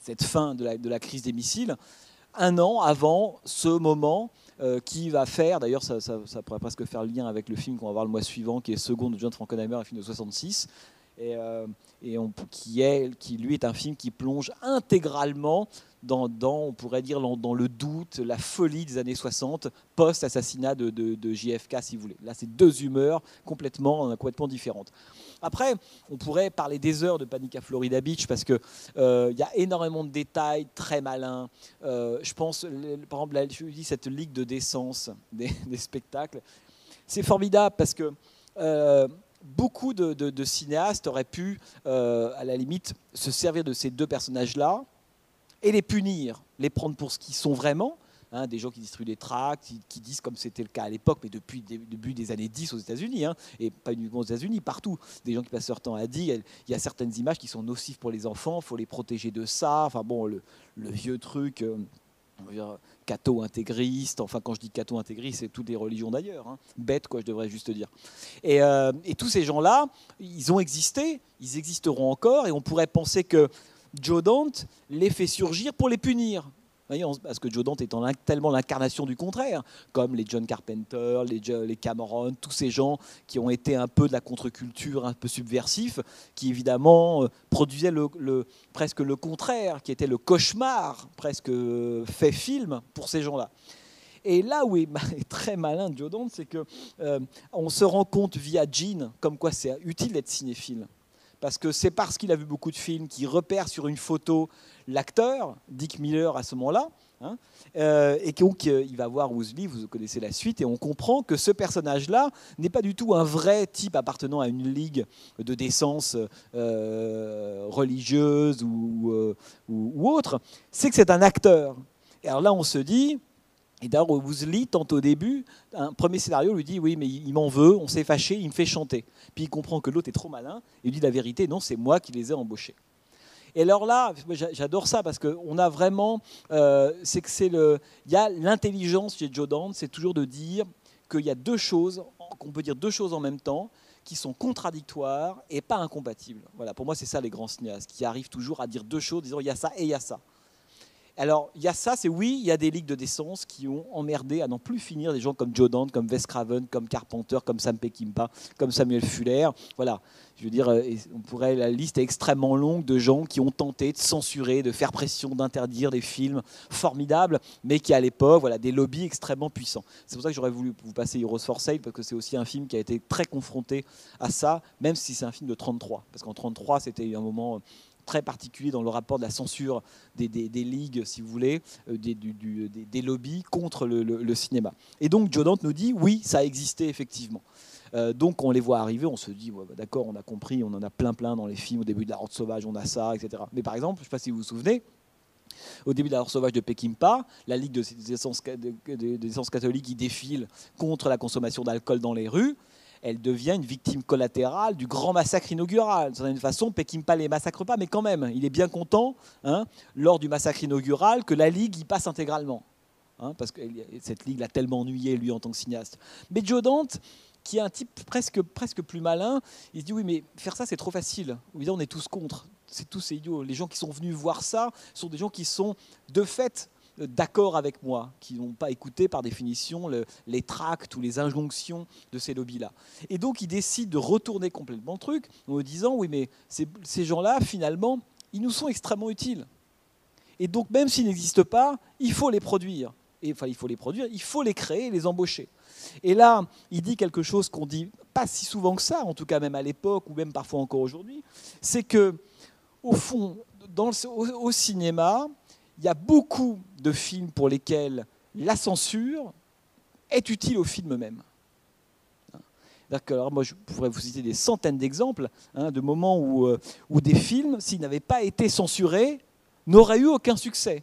cette fin de la, crise des missiles, un an avant ce moment euh, qui va faire, d'ailleurs ça, pourrait presque faire le lien avec le film qu'on va voir le mois suivant, qui est Second de John Frankenheimer, un film de 66, et, euh, est, qui lui est un film qui plonge intégralement dans, on pourrait dire, dans, le doute, la folie des années 60, post-assassinat de, JFK, si vous voulez. Là, c'est deux humeurs complètement, complètement différentes. Après, on pourrait parler des heures de Panic à Florida Beach parce qu'il euh, y a énormément de détails très malins. Euh, je pense, par exemple, je dis cette ligue de décence des, spectacles. C'est formidable parce que euh, beaucoup de, cinéastes auraient pu, à la limite, se servir de ces deux personnages-là et les punir, les prendre pour ce qu'ils sont vraiment. Hein, des gens qui distribuent des tracts, qui, disent, comme c'était le cas à l'époque, mais depuis le début des années 10 aux États-Unis, hein, et pas uniquement aux États-Unis, partout, des gens qui passent leur temps à dire il y a certaines images qui sont nocives pour les enfants, il faut les protéger de ça. Enfin bon, le, vieux truc. Euh, catho intégriste, enfin quand je dis catho intégriste, c'est toutes les religions d'ailleurs, hein. bête quoi je devrais juste dire. Euh, et tous ces gens-là, ils ont existé, ils existeront encore, et on pourrait penser que Joe Dante les fait surgir pour les punir. Parce que Joe Dante est tellement l'incarnation du contraire, comme les John Carpenter, les, Cameron, tous ces gens qui ont été un peu de la contre-culture, un peu subversifs, qui évidemment euh, produisaient presque le contraire, qui était le cauchemar presque euh, fait film pour ces gens-là. Et là où est très malin Joe Dante, c'est que euh, on se rend compte via Jean, comme quoi c'est utile d'être cinéphile parce que c'est parce qu'il a vu beaucoup de films qu'il repère sur une photo l'acteur, Dick Miller à ce moment-là, hein, euh, et donc euh, il va voir Woosley, vous connaissez la suite, et on comprend que ce personnage-là n'est pas du tout un vrai type appartenant à une ligue de décence euh, religieuse ou, ou, autre, c'est que c'est un acteur. Et alors là, on se dit, Et d'ailleurs, Woosley tente au début, un premier scénario lui dit oui, mais il m'en veut, on s'est fâché, il me fait chanter. Puis il comprend que l'autre est trop malin, et il dit la vérité, non, c'est moi qui les ai embauchés. Et alors là, j'adore ça parce qu'on a vraiment, euh, c'est que c'est le, il y a l'intelligence chez Joe Dante, c'est toujours de dire qu'il y a deux choses, qu'on peut dire deux choses en même temps, qui sont contradictoires et pas incompatibles. Voilà, pour moi, c'est ça les grands cinéastes, qui arrivent toujours à dire deux choses, disant il y a ça et il y a ça. Alors, il y a ça, c'est oui, il y a des ligues de décence qui ont emmerdé à n'en plus finir des gens comme Joe Dante, comme Wes Craven, comme Carpenter, comme Sam Peckinpah, comme Samuel Fuller. Voilà, je veux dire, euh, on pourrait, la liste est extrêmement longue de gens qui ont tenté de censurer, de faire pression, d'interdire des films formidables, mais qui à l'époque, voilà, des lobbies extrêmement puissants. C'est pour ça que j'aurais voulu vous passer Heroes for Sale, parce que c'est aussi un film qui a été très confronté à ça, même si c'est un film de 33. Parce qu'en 33, c'était un moment très particulier dans le rapport de la censure des, ligues, si vous voulez, euh, des, lobbies contre le, cinéma. Et donc Joe Dante nous dit, oui, ça a existé effectivement. Euh, donc on les voit arriver, on se dit, bah, d'accord, on a compris, on en a plein plein dans les films, au début de La Horde Sauvage, on a ça, etc. Mais par exemple, je ne sais pas si vous vous souvenez, au début de la Horde Sauvage de Peckinpah, la Ligue des essences, des essences catholiques qui défile contre la consommation d'alcool dans les rues elle devient une victime collatérale du grand massacre inaugural. De certaine façon, Peckinpah ne les massacre pas, mais quand même, il est bien content, hein, lors du massacre inaugural, que la Ligue y passe intégralement. Hein, parce que cette Ligue l'a tellement ennuyé, lui, en tant que cinéaste. Mais Joe Dante, qui est un type presque, presque plus malin, il se dit oui, mais faire ça, c'est trop facile. on est tous contre. C'est tous idiots. Les gens qui sont venus voir ça sont des gens qui sont, de fait, d'accord avec moi, qui n'ont pas écouté par définition les tracts ou les injonctions de ces lobbies-là. Et donc ils décident de retourner complètement le truc en me disant, oui mais ces, gens-là, finalement, ils nous sont extrêmement utiles. Et donc même s'ils n'existent pas, il faut les produire. Et, enfin, il faut les produire, il faut les créer, les embaucher. Et là, il dit quelque chose qu'on dit pas si souvent que ça, en tout cas même à l'époque ou même parfois encore aujourd'hui, c'est que au fond, au cinéma, il y a beaucoup de films pour lesquels la censure est utile au film même. Alors moi, je pourrais vous citer des centaines d'exemples hein, de moments où, euh, où des films, s'ils n'avaient pas été censurés, n'auraient eu aucun succès.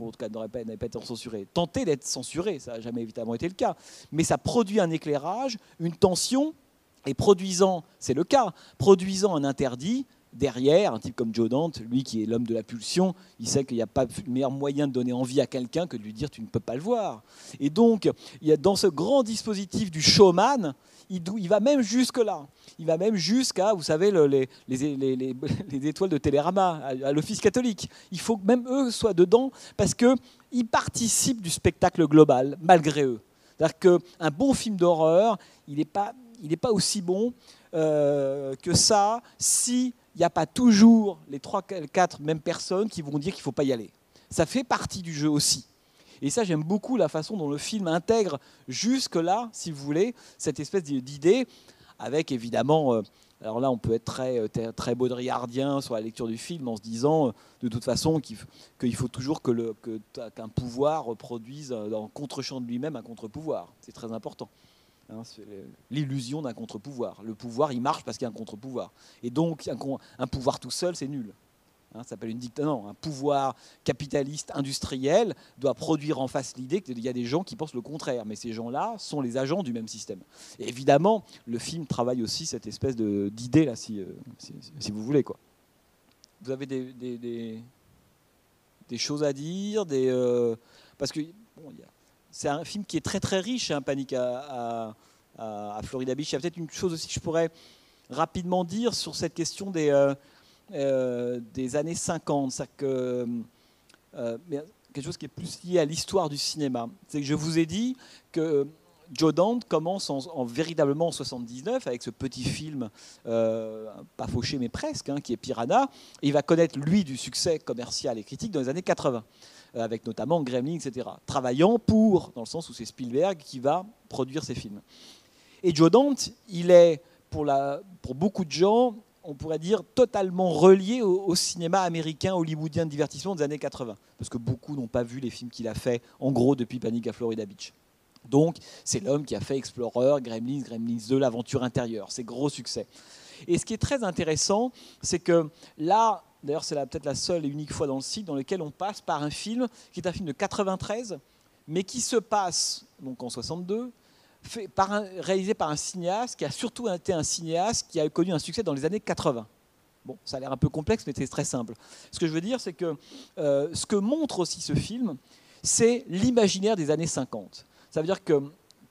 en tout cas, n'auraient pas, été censurés. Tenter d'être censurés, ça n'a jamais évidemment été le cas. Mais ça produit un éclairage, une tension, et produisant, c'est le cas, produisant un interdit, derrière, un type comme Joe Dante, lui qui est l'homme de la pulsion, il sait qu'il n'y a pas de meilleur moyen de donner envie à quelqu'un que de lui dire tu ne peux pas le voir. Et donc, il y a dans ce grand dispositif du showman, il, va même jusque-là. Il va même jusqu'à, vous savez, les, les, étoiles de Télérama, à, l'Office catholique. Il faut que même eux soient dedans parce qu'ils participent du spectacle global, malgré eux. C'est-à-dire qu'un bon film d'horreur, il n'est pas, pas aussi bon euh, que ça si il n'y a pas toujours les 3-4 mêmes personnes qui vont dire qu'il ne faut pas y aller. Ça fait partie du jeu aussi. Et ça, j'aime beaucoup la façon dont le film intègre jusque-là, si vous voulez, cette espèce d'idée, avec évidemment, euh, alors là, on peut être très, euh, très baudrillardien sur la lecture du film en se disant, euh, de toute façon, qu'il faut toujours qu'un pouvoir produise en contre-champ de lui-même un contre-pouvoir. C'est très important. Hein, l'illusion d'un contre-pouvoir. Le pouvoir, il marche parce qu'il y a un contre-pouvoir. Et donc, un, pouvoir tout seul, c'est nul. Hein, ça s'appelle une dictature. Un pouvoir capitaliste industriel doit produire en face l'idée qu'il y a des gens qui pensent le contraire. Mais ces gens-là sont les agents du même système. Évidemment, le film travaille aussi cette espèce d'idée, là, si, euh, si, vous voulez. Quoi. Vous avez des, choses à dire des, euh, Parce que bon, y a, c'est un film qui est très très riche, hein, Panique à, à, Florida Beach. Il y a peut-être une chose aussi que je pourrais rapidement dire sur cette question des, euh, euh, des années 50. C'est que, euh, quelque chose qui est plus lié à l'histoire du cinéma. C'est que je vous ai dit que Joe Dante commence en, véritablement en 79 avec ce petit film, pas fauché mais presque, hein, qui est Piranha. il va connaître lui du succès commercial et critique dans les années 80. Euh, avec notamment Gremlin, etc. Travaillant pour, dans le sens où c'est Spielberg qui va produire ces films. Et Joe Dante, il est, pour beaucoup de gens, on pourrait dire totalement relié au, cinéma américain, hollywoodien de divertissement des années 80. Parce que beaucoup n'ont pas vu les films qu'il a fait, en gros, depuis Panic à Florida Beach. Donc, c'est l'homme qui a fait Explorer, Gremlins, Gremlins 2, l'aventure intérieure. C'est gros succès. Et ce qui est très intéressant, c'est que là, D'ailleurs, c'est peut-être la seule et unique fois dans le site dans lequel on passe par un film qui est un film de 93, mais qui se passe donc en 62, fait par un- réalisé par un cinéaste qui a surtout été un cinéaste qui a connu un succès dans les années 80. Bon, ça a l'air un peu complexe, mais c'est très simple. Ce que je veux dire, c'est que euh, ce que montre aussi ce film, c'est l'imaginaire des années 50. Ça veut dire que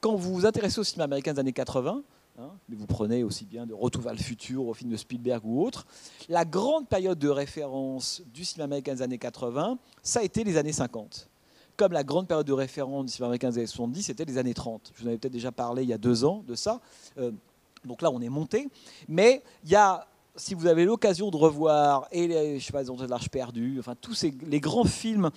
quand vous vous intéressez au cinéma américain des années 80, hein, mais vous prenez aussi bien de Retour vers le futur au film de Spielberg ou autre, la grande période de référence du cinéma américain des années 80, ça a été les années 50. Comme la grande période de référence du cinéma américain des années 70, c'était les années 30. Je vous en avais peut-être déjà parlé il y a deux ans de ça. Euh, donc là, on est monté. Mais il y a, si vous avez l'occasion de revoir, et les, je sais pas, de l'Arche perdue, enfin tous ces, les grands films,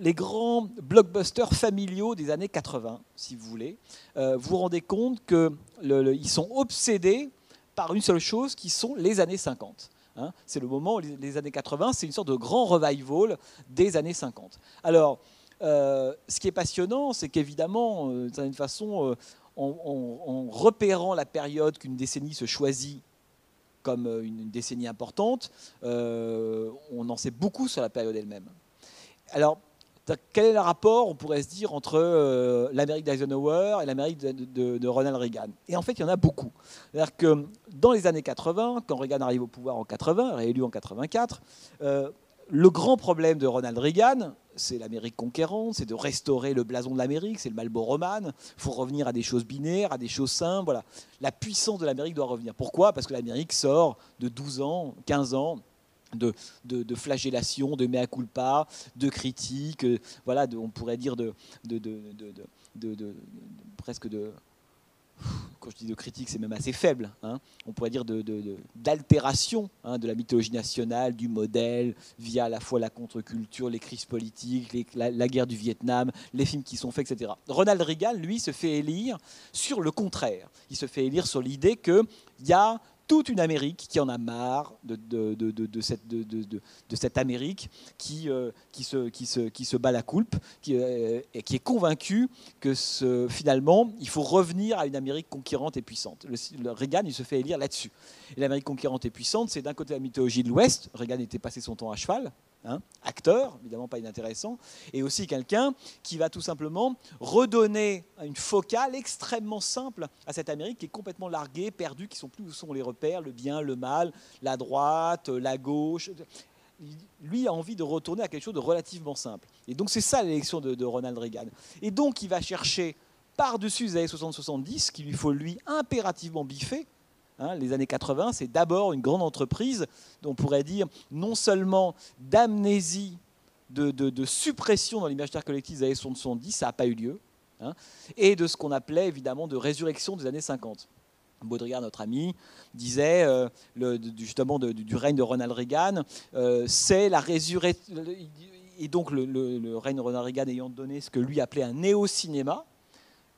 les grands blockbusters familiaux des années 80, si vous voulez, euh, vous vous rendez compte qu'ils sont obsédés par une seule chose, qui sont les années 50. Hein. c'est le moment, les, années 80, c'est une sorte de grand revival des années 50. Alors, euh, ce qui est passionnant, c'est qu'évidemment, euh, d'une certaine façon, en repérant la période qu'une décennie se choisit comme euh, une, décennie importante, euh, on en sait beaucoup sur la période elle-même. Alors, quel est le rapport, on pourrait se dire, entre euh, l'Amérique d'Eisenhower et l'Amérique de Ronald Reagan? Et en fait, il y en a beaucoup. C'est-à-dire que dans les années 80, quand Reagan arrive au pouvoir en 80, réélu en 84, euh, le grand problème de Ronald Reagan, c'est l'Amérique conquérante, c'est de restaurer le blason de l'Amérique, c'est le Marlboro Roman. Il faut revenir à des choses binaires, à des choses simples. Voilà. La puissance de l'Amérique doit revenir. Pourquoi? Parce que l'Amérique sort de 12 ans, 15 ans de, de, flagellation, de mea culpa, de critiques, euh, voilà, on pourrait dire de- presque de quand je dis de critique, c'est même assez faible. hein. On pourrait dire de- de- d'altération hein, de la mythologie nationale, du modèle, via à la fois la contre-culture, les crises politiques, la, la guerre du Vietnam, les films qui sont faits, etc. Ronald Reagan, lui, se fait élire sur le contraire. Il se fait élire sur l'idée qu'il y a toute une Amérique qui en a marre de, de- de- de- cette, cette Amérique qui, euh, qui, se, qui, se, qui se bat la coulpe qui, euh, et qui est convaincue que finalement, il faut revenir à une Amérique conquérante et puissante. Le Reagan, il se fait élire là-dessus. Et l'Amérique conquérante et puissante, c'est d'un côté la mythologie de l'Ouest. Reagan était passé son temps à cheval, hein, acteur, évidemment pas inintéressant, et aussi quelqu'un qui va tout simplement redonner une focale extrêmement simple à cette Amérique qui est complètement larguée, perdue, qui sont plus où sont les repères, le bien, le mal, la droite, la gauche. Lui a envie de retourner à quelque chose de relativement simple. Et donc c'est ça l'élection de, de Ronald Reagan. Et donc il va chercher par-dessus les années 60-70, qu'il lui faut lui impérativement biffer, Hein, les années 80, c'est d'abord une grande entreprise, on pourrait dire non seulement d'amnésie, de, suppression dans l'imaginaire collectif des années 70, ça n'a pas eu lieu, hein, et de ce qu'on appelait évidemment de résurrection des années 50. Baudrillard, notre ami, disait euh, justement du, règne de Ronald Reagan, euh, c'est la résurrection. Et donc le, le- le règne de Ronald Reagan ayant donné ce que lui appelait un néo-cinéma,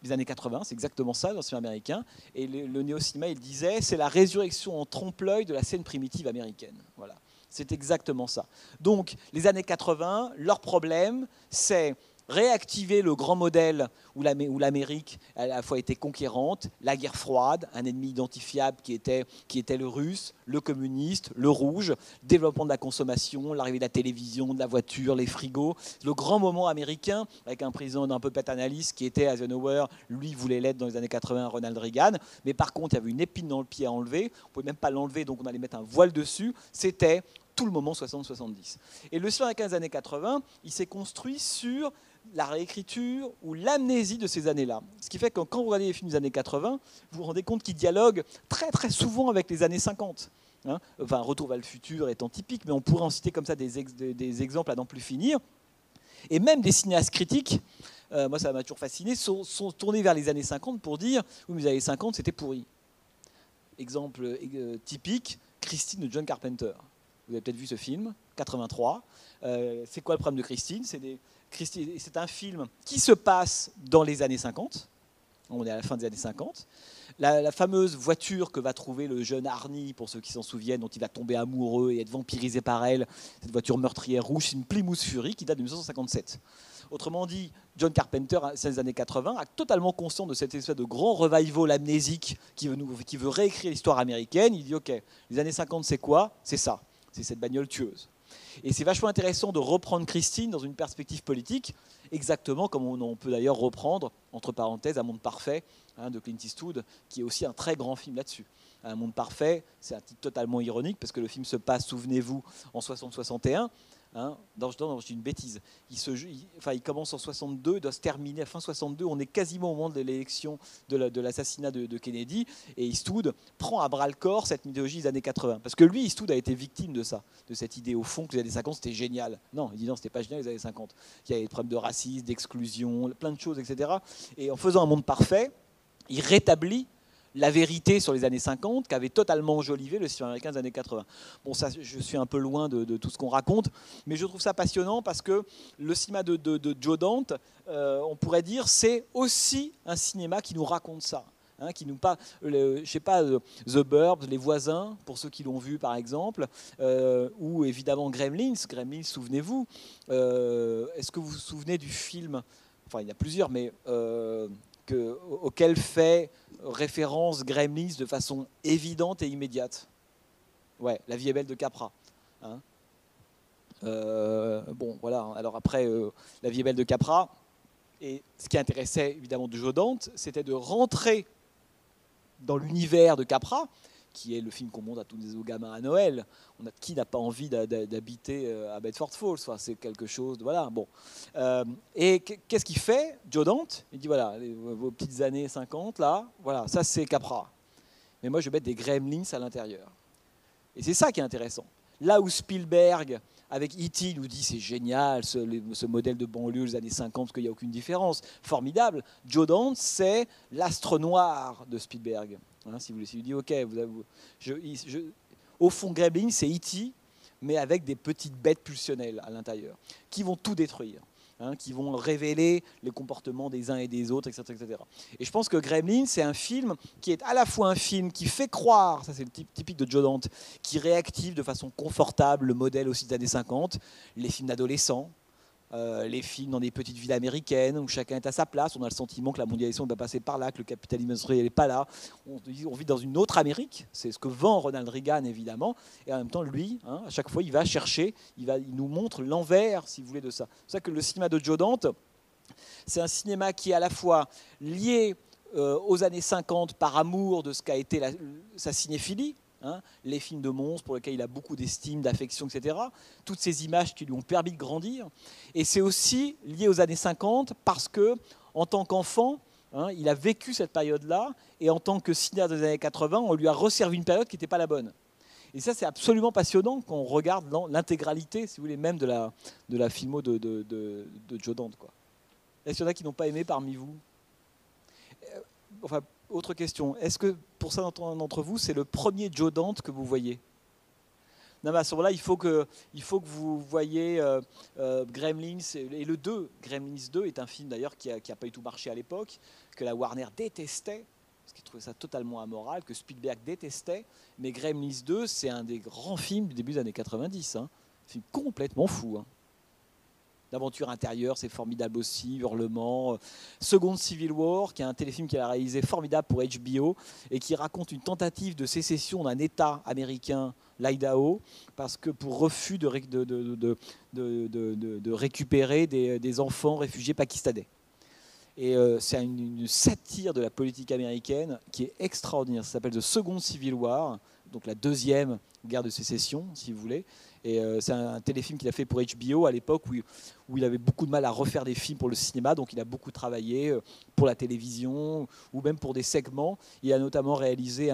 les années 80, c'est exactement ça dans le cinéma américain. Et le, le néo-cinéma, il disait, c'est la résurrection en trompe-l'œil de la scène primitive américaine. Voilà. C'est exactement ça. Donc, les années 80, leur problème, c'est réactiver le grand modèle où l'Amé- où l'Amérique a à la fois été conquérante, la guerre froide, un ennemi identifiable qui était, était le russe, le communiste, le rouge, développement de la consommation, l'arrivée de la télévision, de la voiture, les frigos, le grand moment américain avec un président un peu paternaliste qui était Eisenhower, lui voulait l'être dans les années 80, Ronald Reagan, mais par contre il y avait une épine dans le pied à enlever, on ne pouvait même pas l'enlever donc on allait mettre un voile dessus, c'était tout le moment 60-70. Et le cinéma américain des années 80, il s'est construit sur la réécriture ou l'amnésie de ces années-là. Ce qui fait que quand vous regardez les films des années 80, vous vous rendez compte qu'ils dialoguent très très souvent avec les années 50. hein. enfin, Retour vers le futur étant typique, mais on pourrait en citer comme ça des, ex- des- des exemples à n'en plus finir. Et même des cinéastes critiques, euh, moi ça m'a toujours fasciné, sont, tournés vers les années 50 pour dire oui, mais les années 50 c'était pourri. Exemple euh, typique, Christine de John Carpenter. Vous avez peut-être vu ce film, 83. Euh, c'est quoi le problème de Christine? C'est des- c'est un film qui se passe dans les années 50. On est à la fin des années 50. La, fameuse voiture que va trouver le jeune Arnie, pour ceux qui s'en souviennent, dont il va tomber amoureux et être vampirisé par elle, cette voiture meurtrière rouge, c'est une Plymouth Fury qui date de 1957. Autrement dit, John Carpenter, à ces années 80, a totalement conscient de cette espèce de grand revival amnésique qui veut réécrire l'histoire américaine. Il dit, OK, les années 50, c'est quoi? C'est ça. C'est cette bagnole tueuse. Et c'est vachement intéressant de reprendre Christine dans une perspective politique. exactement comme on, peut d'ailleurs reprendre, entre parenthèses, Un monde parfait hein, de Clint Eastwood, qui est aussi un très grand film là-dessus. Un monde parfait, c'est un titre totalement ironique parce que le film se passe, souvenez-vous, en 60-61. Hein, non, je dis une bêtise. Il, se, enfin, il commence en 62, il doit se terminer à fin 62. On est quasiment au moment de l'élection de l'assassinat de, Kennedy. Et Eastwood prend à bras le corps cette mythologie des années 80. Parce que lui, Eastwood a été victime de ça, de cette idée au fond que les années 50 c'était génial. Non, il dit non, c'était pas génial les années 50. Il y avait des problèmes de racisme, d'exclusion, plein de choses, etc. Et en faisant un monde parfait, il rétablit la vérité sur les années 50 qu'avait totalement enjolivé le cinéma américain des années 80. Bon, ça, je suis un peu loin de, tout ce qu'on raconte, mais je trouve ça passionnant parce que le cinéma de, Joe Dante, euh, on pourrait dire, c'est aussi un cinéma qui nous raconte ça. Hein, qui nous pas, je sais pas, euh, The Burbs, Les Voisins, pour ceux qui l'ont vu par exemple, euh, ou évidemment Gremlins. Gremlins, souvenez-vous. Est-ce que vous vous souvenez du film Enfin, il y en a plusieurs, mais auquel fait référence Gremlins de façon évidente et immédiate. Ouais, La vie est belle de Capra. Hein. Euh, bon, voilà. Alors après, euh, La vie est belle de Capra. Et ce qui intéressait évidemment de Joe Dante, c'était de rentrer dans l'univers de Capra, qui est le film qu'on montre à tous les gamins à Noël. Qui n'a pas envie d'habiter euh, à Bedford Falls enfin, C'est quelque chose. Voilà, bon. Euh, et qu'est-ce qu'il fait, Joe Dante? Il dit voilà, vos petites années 50, là, voilà, ça c'est Capra. Mais moi, je vais mettre des gremlins à l'intérieur. Et c'est ça qui est intéressant. Là où Spielberg, avec E.T., nous dit c'est génial, ce, modèle de banlieue des années 50, parce qu'il n'y a aucune différence, formidable. Joe Dante, c'est l'astre noir de Spielberg. Si vous lui dites, ok, vous, au fond, Gremlin, c'est E.T., mais avec des petites bêtes pulsionnelles à l'intérieur, qui vont tout détruire. Hein, qui vont révéler les comportements des uns et des autres, etc. etc. Et je pense que Gremlin, c'est un film qui est à la fois un film qui fait croire, ça c'est le typique de Joe Dante, qui réactive de façon confortable le modèle aussi des années 50, les films d'adolescents, euh, les films dans des petites villes américaines où chacun est à sa place. On a le sentiment que la mondialisation va passer par là, que le capitalisme industriel n'est pas là. On, vit dans une autre Amérique. C'est ce que vend Ronald Reagan, évidemment. Et en même temps, lui, hein, à chaque fois, il va chercher, il, nous montre l'envers, si vous voulez, de ça. C'est pour ça que le cinéma de Joe Dante, c'est un cinéma qui est à la fois lié euh, aux années 50 par amour de ce qu'a été sa cinéphilie, Hein, les films de monstres pour lesquels il a beaucoup d'estime, d'affection, etc. Toutes ces images qui lui ont permis de grandir. Et c'est aussi lié aux années 50 parce que, en tant qu'enfant, hein, il a vécu cette période-là et en tant que cinéaste des années 80, on lui a resservi une période qui n'était pas la bonne. Et ça, c'est absolument passionnant quand on regarde l'intégralité, si vous voulez, même de la, de filmo de, de, de, Joe Dante. Est-ce qu'il y en a qui n'ont pas aimé parmi vous? Euh, autre question. Est-ce que pour certains d'entre vous, c'est le premier Joe Dante que vous voyez? Non, mais à ce moment-là, il faut que, vous voyez euh, euh, Gremlins et le 2. Gremlins 2 est un film d'ailleurs qui n'a pas du tout marché à l'époque, que la Warner détestait, parce qu'il trouvait ça totalement amoral, que Spielberg détestait. Mais Gremlins 2, c'est un des grands films du début des années 90. Hein. Un film complètement fou. Hein. L'aventure intérieure, c'est formidable aussi, Hurlement. Euh, Second Civil War, qui est un téléfilm qu'il a réalisé formidable pour HBO et qui raconte une tentative de sécession d'un État américain, l'Idaho, parce que pour refus de, récupérer des, enfants réfugiés pakistanais. Et euh, c'est une, satire de la politique américaine qui est extraordinaire. Ça s'appelle The Second Civil War, donc la deuxième guerre de sécession, si vous voulez. Euh, c'est un, téléfilm qu'il a fait pour HBO à l'époque où, où, il avait beaucoup de mal à refaire des films pour le cinéma, donc il a beaucoup travaillé euh, pour la télévision ou même pour des segments. Il a notamment réalisé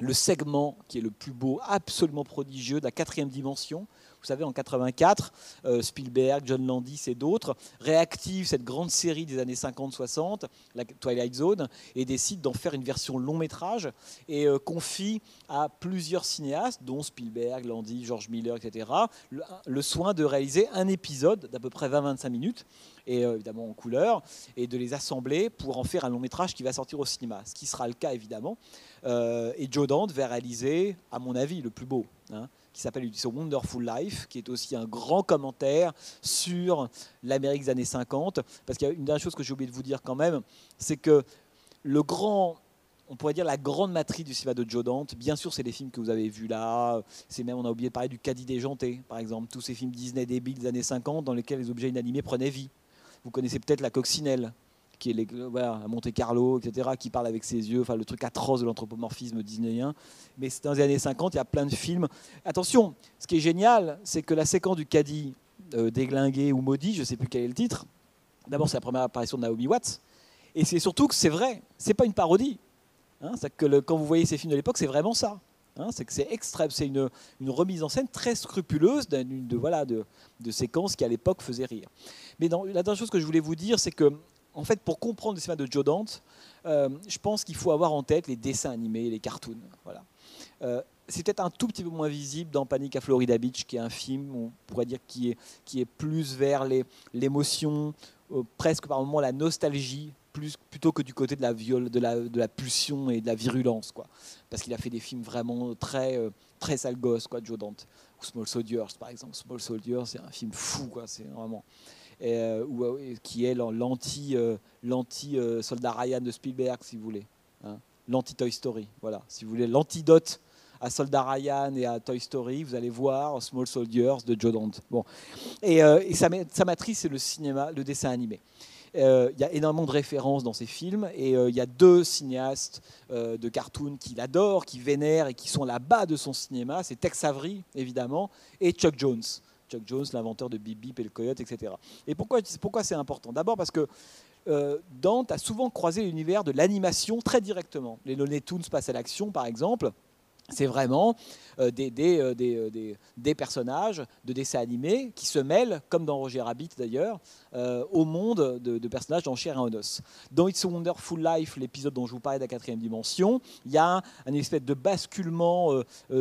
le segment qui est le plus beau, absolument prodigieux, de la quatrième dimension, vous savez, en 84, euh, Spielberg, John Landis et d'autres réactivent cette grande série des années 50-60, la Twilight Zone, et décident d'en faire une version long métrage et euh, confient à plusieurs cinéastes, dont Spielberg, Landis, George Miller, etc., le, soin de réaliser un épisode d'à peu près 20-25 minutes et euh, évidemment en couleur, et de les assembler pour en faire un long métrage qui va sortir au cinéma, ce qui sera le cas évidemment. et Joe Dante va réaliser, à mon avis, le plus beau. Hein, qui s'appelle It's Wonderful Life, qui est aussi un grand commentaire sur l'Amérique des années 50. Parce qu'il y a une dernière chose que j'ai oublié de vous dire quand même, c'est que le grand on pourrait dire la grande matrice du cinéma de Joe Dante. Bien sûr, c'est les films que vous avez vus là. C'est même, on a oublié de parler du Caddie déjanté, par exemple. Tous ces films Disney débiles des années 50 dans lesquels les objets inanimés prenaient vie. Vous connaissez peut-être La Coccinelle, qui est à Monte Carlo, etc., qui parle avec ses yeux, enfin le truc atroce de l'anthropomorphisme disneyen. Mais c'est dans les années 50, il y a plein de films. Attention, ce qui est génial, c'est que la séquence du caddie euh, déglingué ou maudit, je ne sais plus quel est le titre. D'abord, c'est la première apparition de Naomi Watts. Et c'est surtout que c'est vrai, c'est pas une parodie. Hein, que quand vous voyez ces films de l'époque, c'est vraiment ça. Hein, c'est que c'est extrême, c'est une, remise en scène très scrupuleuse d'une de, voilà, de, séquences qui à l'époque faisaient rire. Mais la dernière chose que je voulais vous dire, c'est que en fait, pour comprendre le cinéma de Joe Dante, euh, je pense qu'il faut avoir en tête les dessins animés, les cartoons. Voilà. Euh, c'est peut-être un tout petit peu moins visible dans Panic à Florida Beach, qui est un film, on pourrait dire, qui est, qui est plus vers l'émotion, euh, presque par moments la nostalgie, plutôt que du côté de la, de, la, de la pulsion et de la virulence. Quoi. Parce qu'il a fait des films vraiment très, très sale quoi, Joe Dante. Ou Small Soldiers, par exemple. Small Soldiers, c'est un film fou, quoi, c'est vraiment... Euh, ou, qui est l'anti, l'anti soldat Ryan de Spielberg, si vous voulez. Hein. L'anti Toy Story, voilà. Si vous voulez, l'antidote à Soldat Ryan et à Toy Story, vous allez voir Small Soldiers de Joe Dante. Bon. Et, euh, sa, matrice, c'est le cinéma, le dessin animé. Euh, il y a énormément de références dans ces films et euh, il y a deux cinéastes de cartoon qu'il adore, qui vénère et qui sont là-bas de son cinéma. C'est Tex Avery, évidemment, et Chuck Jones. Chuck Jones, l'inventeur de Bip Bip et le Coyote, etc. Et pourquoi, c'est important? D'abord parce que Dante a souvent croisé l'univers de l'animation très directement. Les Looney Tunes passent à l'action, par exemple c'est vraiment euh, euh, euh, des, personnages de dessins animés qui se mêlent, comme dans Roger Rabbit d'ailleurs, au monde de, personnages dans Chair et en os. Dans It's a Wonderful Life, l'épisode dont je vous parlais de la quatrième dimension, il y a un espèce de basculement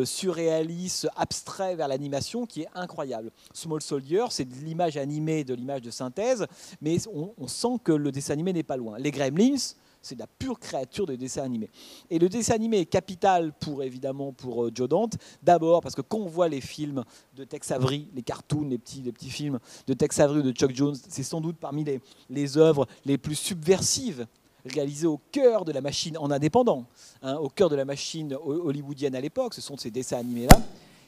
surréaliste, abstrait vers l'animation qui est incroyable. Small Soldier, c'est de l'image animée, de l'image de synthèse, mais on sent que le dessin animé n'est pas loin. Les Gremlins, c'est de la pure créature de dessin animé. Et le dessin animé est capital pour évidemment pour euh, Joe Dante. D'abord parce que quand on voit les films de Tex Avery, les cartoons, les petits, les petits films de Tex Avery ou de Chuck Jones, c'est sans doute parmi les, les œuvres les plus subversives réalisées au cœur de la machine en indépendant, hein, au cœur de la machine hollywoodienne à l'époque. Ce sont ces dessins animés-là.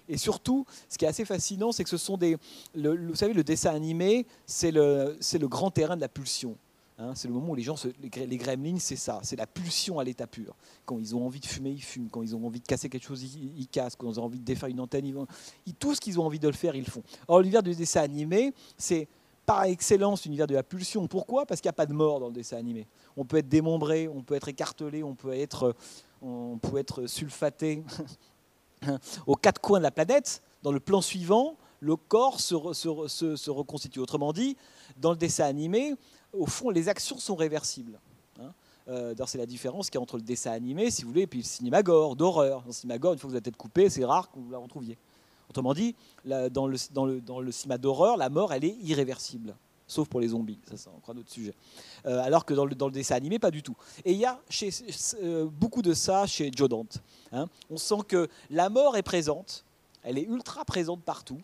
Et surtout, ce qui est assez fascinant, c'est que ce sont des. vous savez, le dessin animé, c'est le, le grand terrain de la pulsion. Hein, c'est le moment où les gens, les, gremlins, c'est ça, c'est la pulsion à l'état pur. Quand ils ont envie de fumer, ils fument. Quand ils ont envie de casser quelque chose, ils, cassent. Quand ils ont envie de défaire une antenne, ils vont. tout ce qu'ils ont envie de le faire, ils le font. Or, l'univers du dessin animé, c'est par excellence l'univers de la pulsion. Pourquoi? Parce qu'il n'y a pas de mort dans le dessin animé. On peut être démembré, on peut être écartelé, on peut être, on peut être sulfaté aux quatre coins de la planète. Dans le plan suivant, le corps se, reconstitue. Autrement dit, dans le dessin animé, au fond, les actions sont réversibles. Hein. Euh, c'est la différence qu'il y a entre le dessin animé, si vous voulez, et puis le cinéma gore, d'horreur. Dans le cinéma gore, une fois que vous êtes tête coupée, c'est rare que vous la retrouviez. Autrement dit, dans, le, dans, le, dans le cinéma d'horreur, la mort, elle est irréversible. Sauf pour les zombies, ça c'est encore un autre sujet. Euh, alors que dans le, dans le, dessin animé, pas du tout. Et il y a chez, euh, beaucoup de ça chez Joe Dante. Hein. On sent que la mort est présente, elle est ultra présente partout.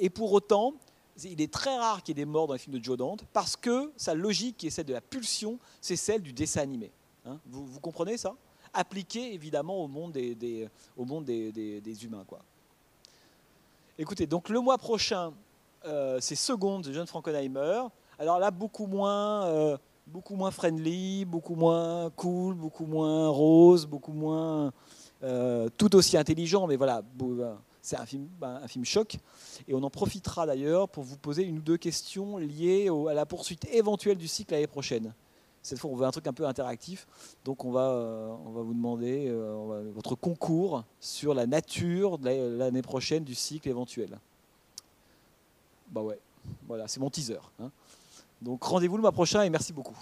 et pour autant, il est très rare qu'il y ait des morts dans les films de Joe Dante parce que sa logique, qui est celle de la pulsion, c'est celle du dessin animé. Hein. vous, comprenez ça? Appliqué évidemment au monde des, au monde des, humains. Quoi. Écoutez, donc le mois prochain, euh, c'est Seconde de John Frankenheimer. Alors là, beaucoup moins, euh, beaucoup moins friendly, beaucoup moins cool, beaucoup moins rose, beaucoup moins euh, tout aussi intelligent, mais voilà. C'est un film, ben, un film choc. Et on en profitera d'ailleurs pour vous poser une ou deux questions liées à la poursuite éventuelle du cycle l'année prochaine. Cette fois, on veut un truc un peu interactif. Donc, on va, euh, on va vous demander euh, votre concours sur la nature l'année prochaine du cycle éventuel. Bah ouais, voilà, c'est mon teaser. Hein. Donc, rendez-vous le mois prochain et merci beaucoup.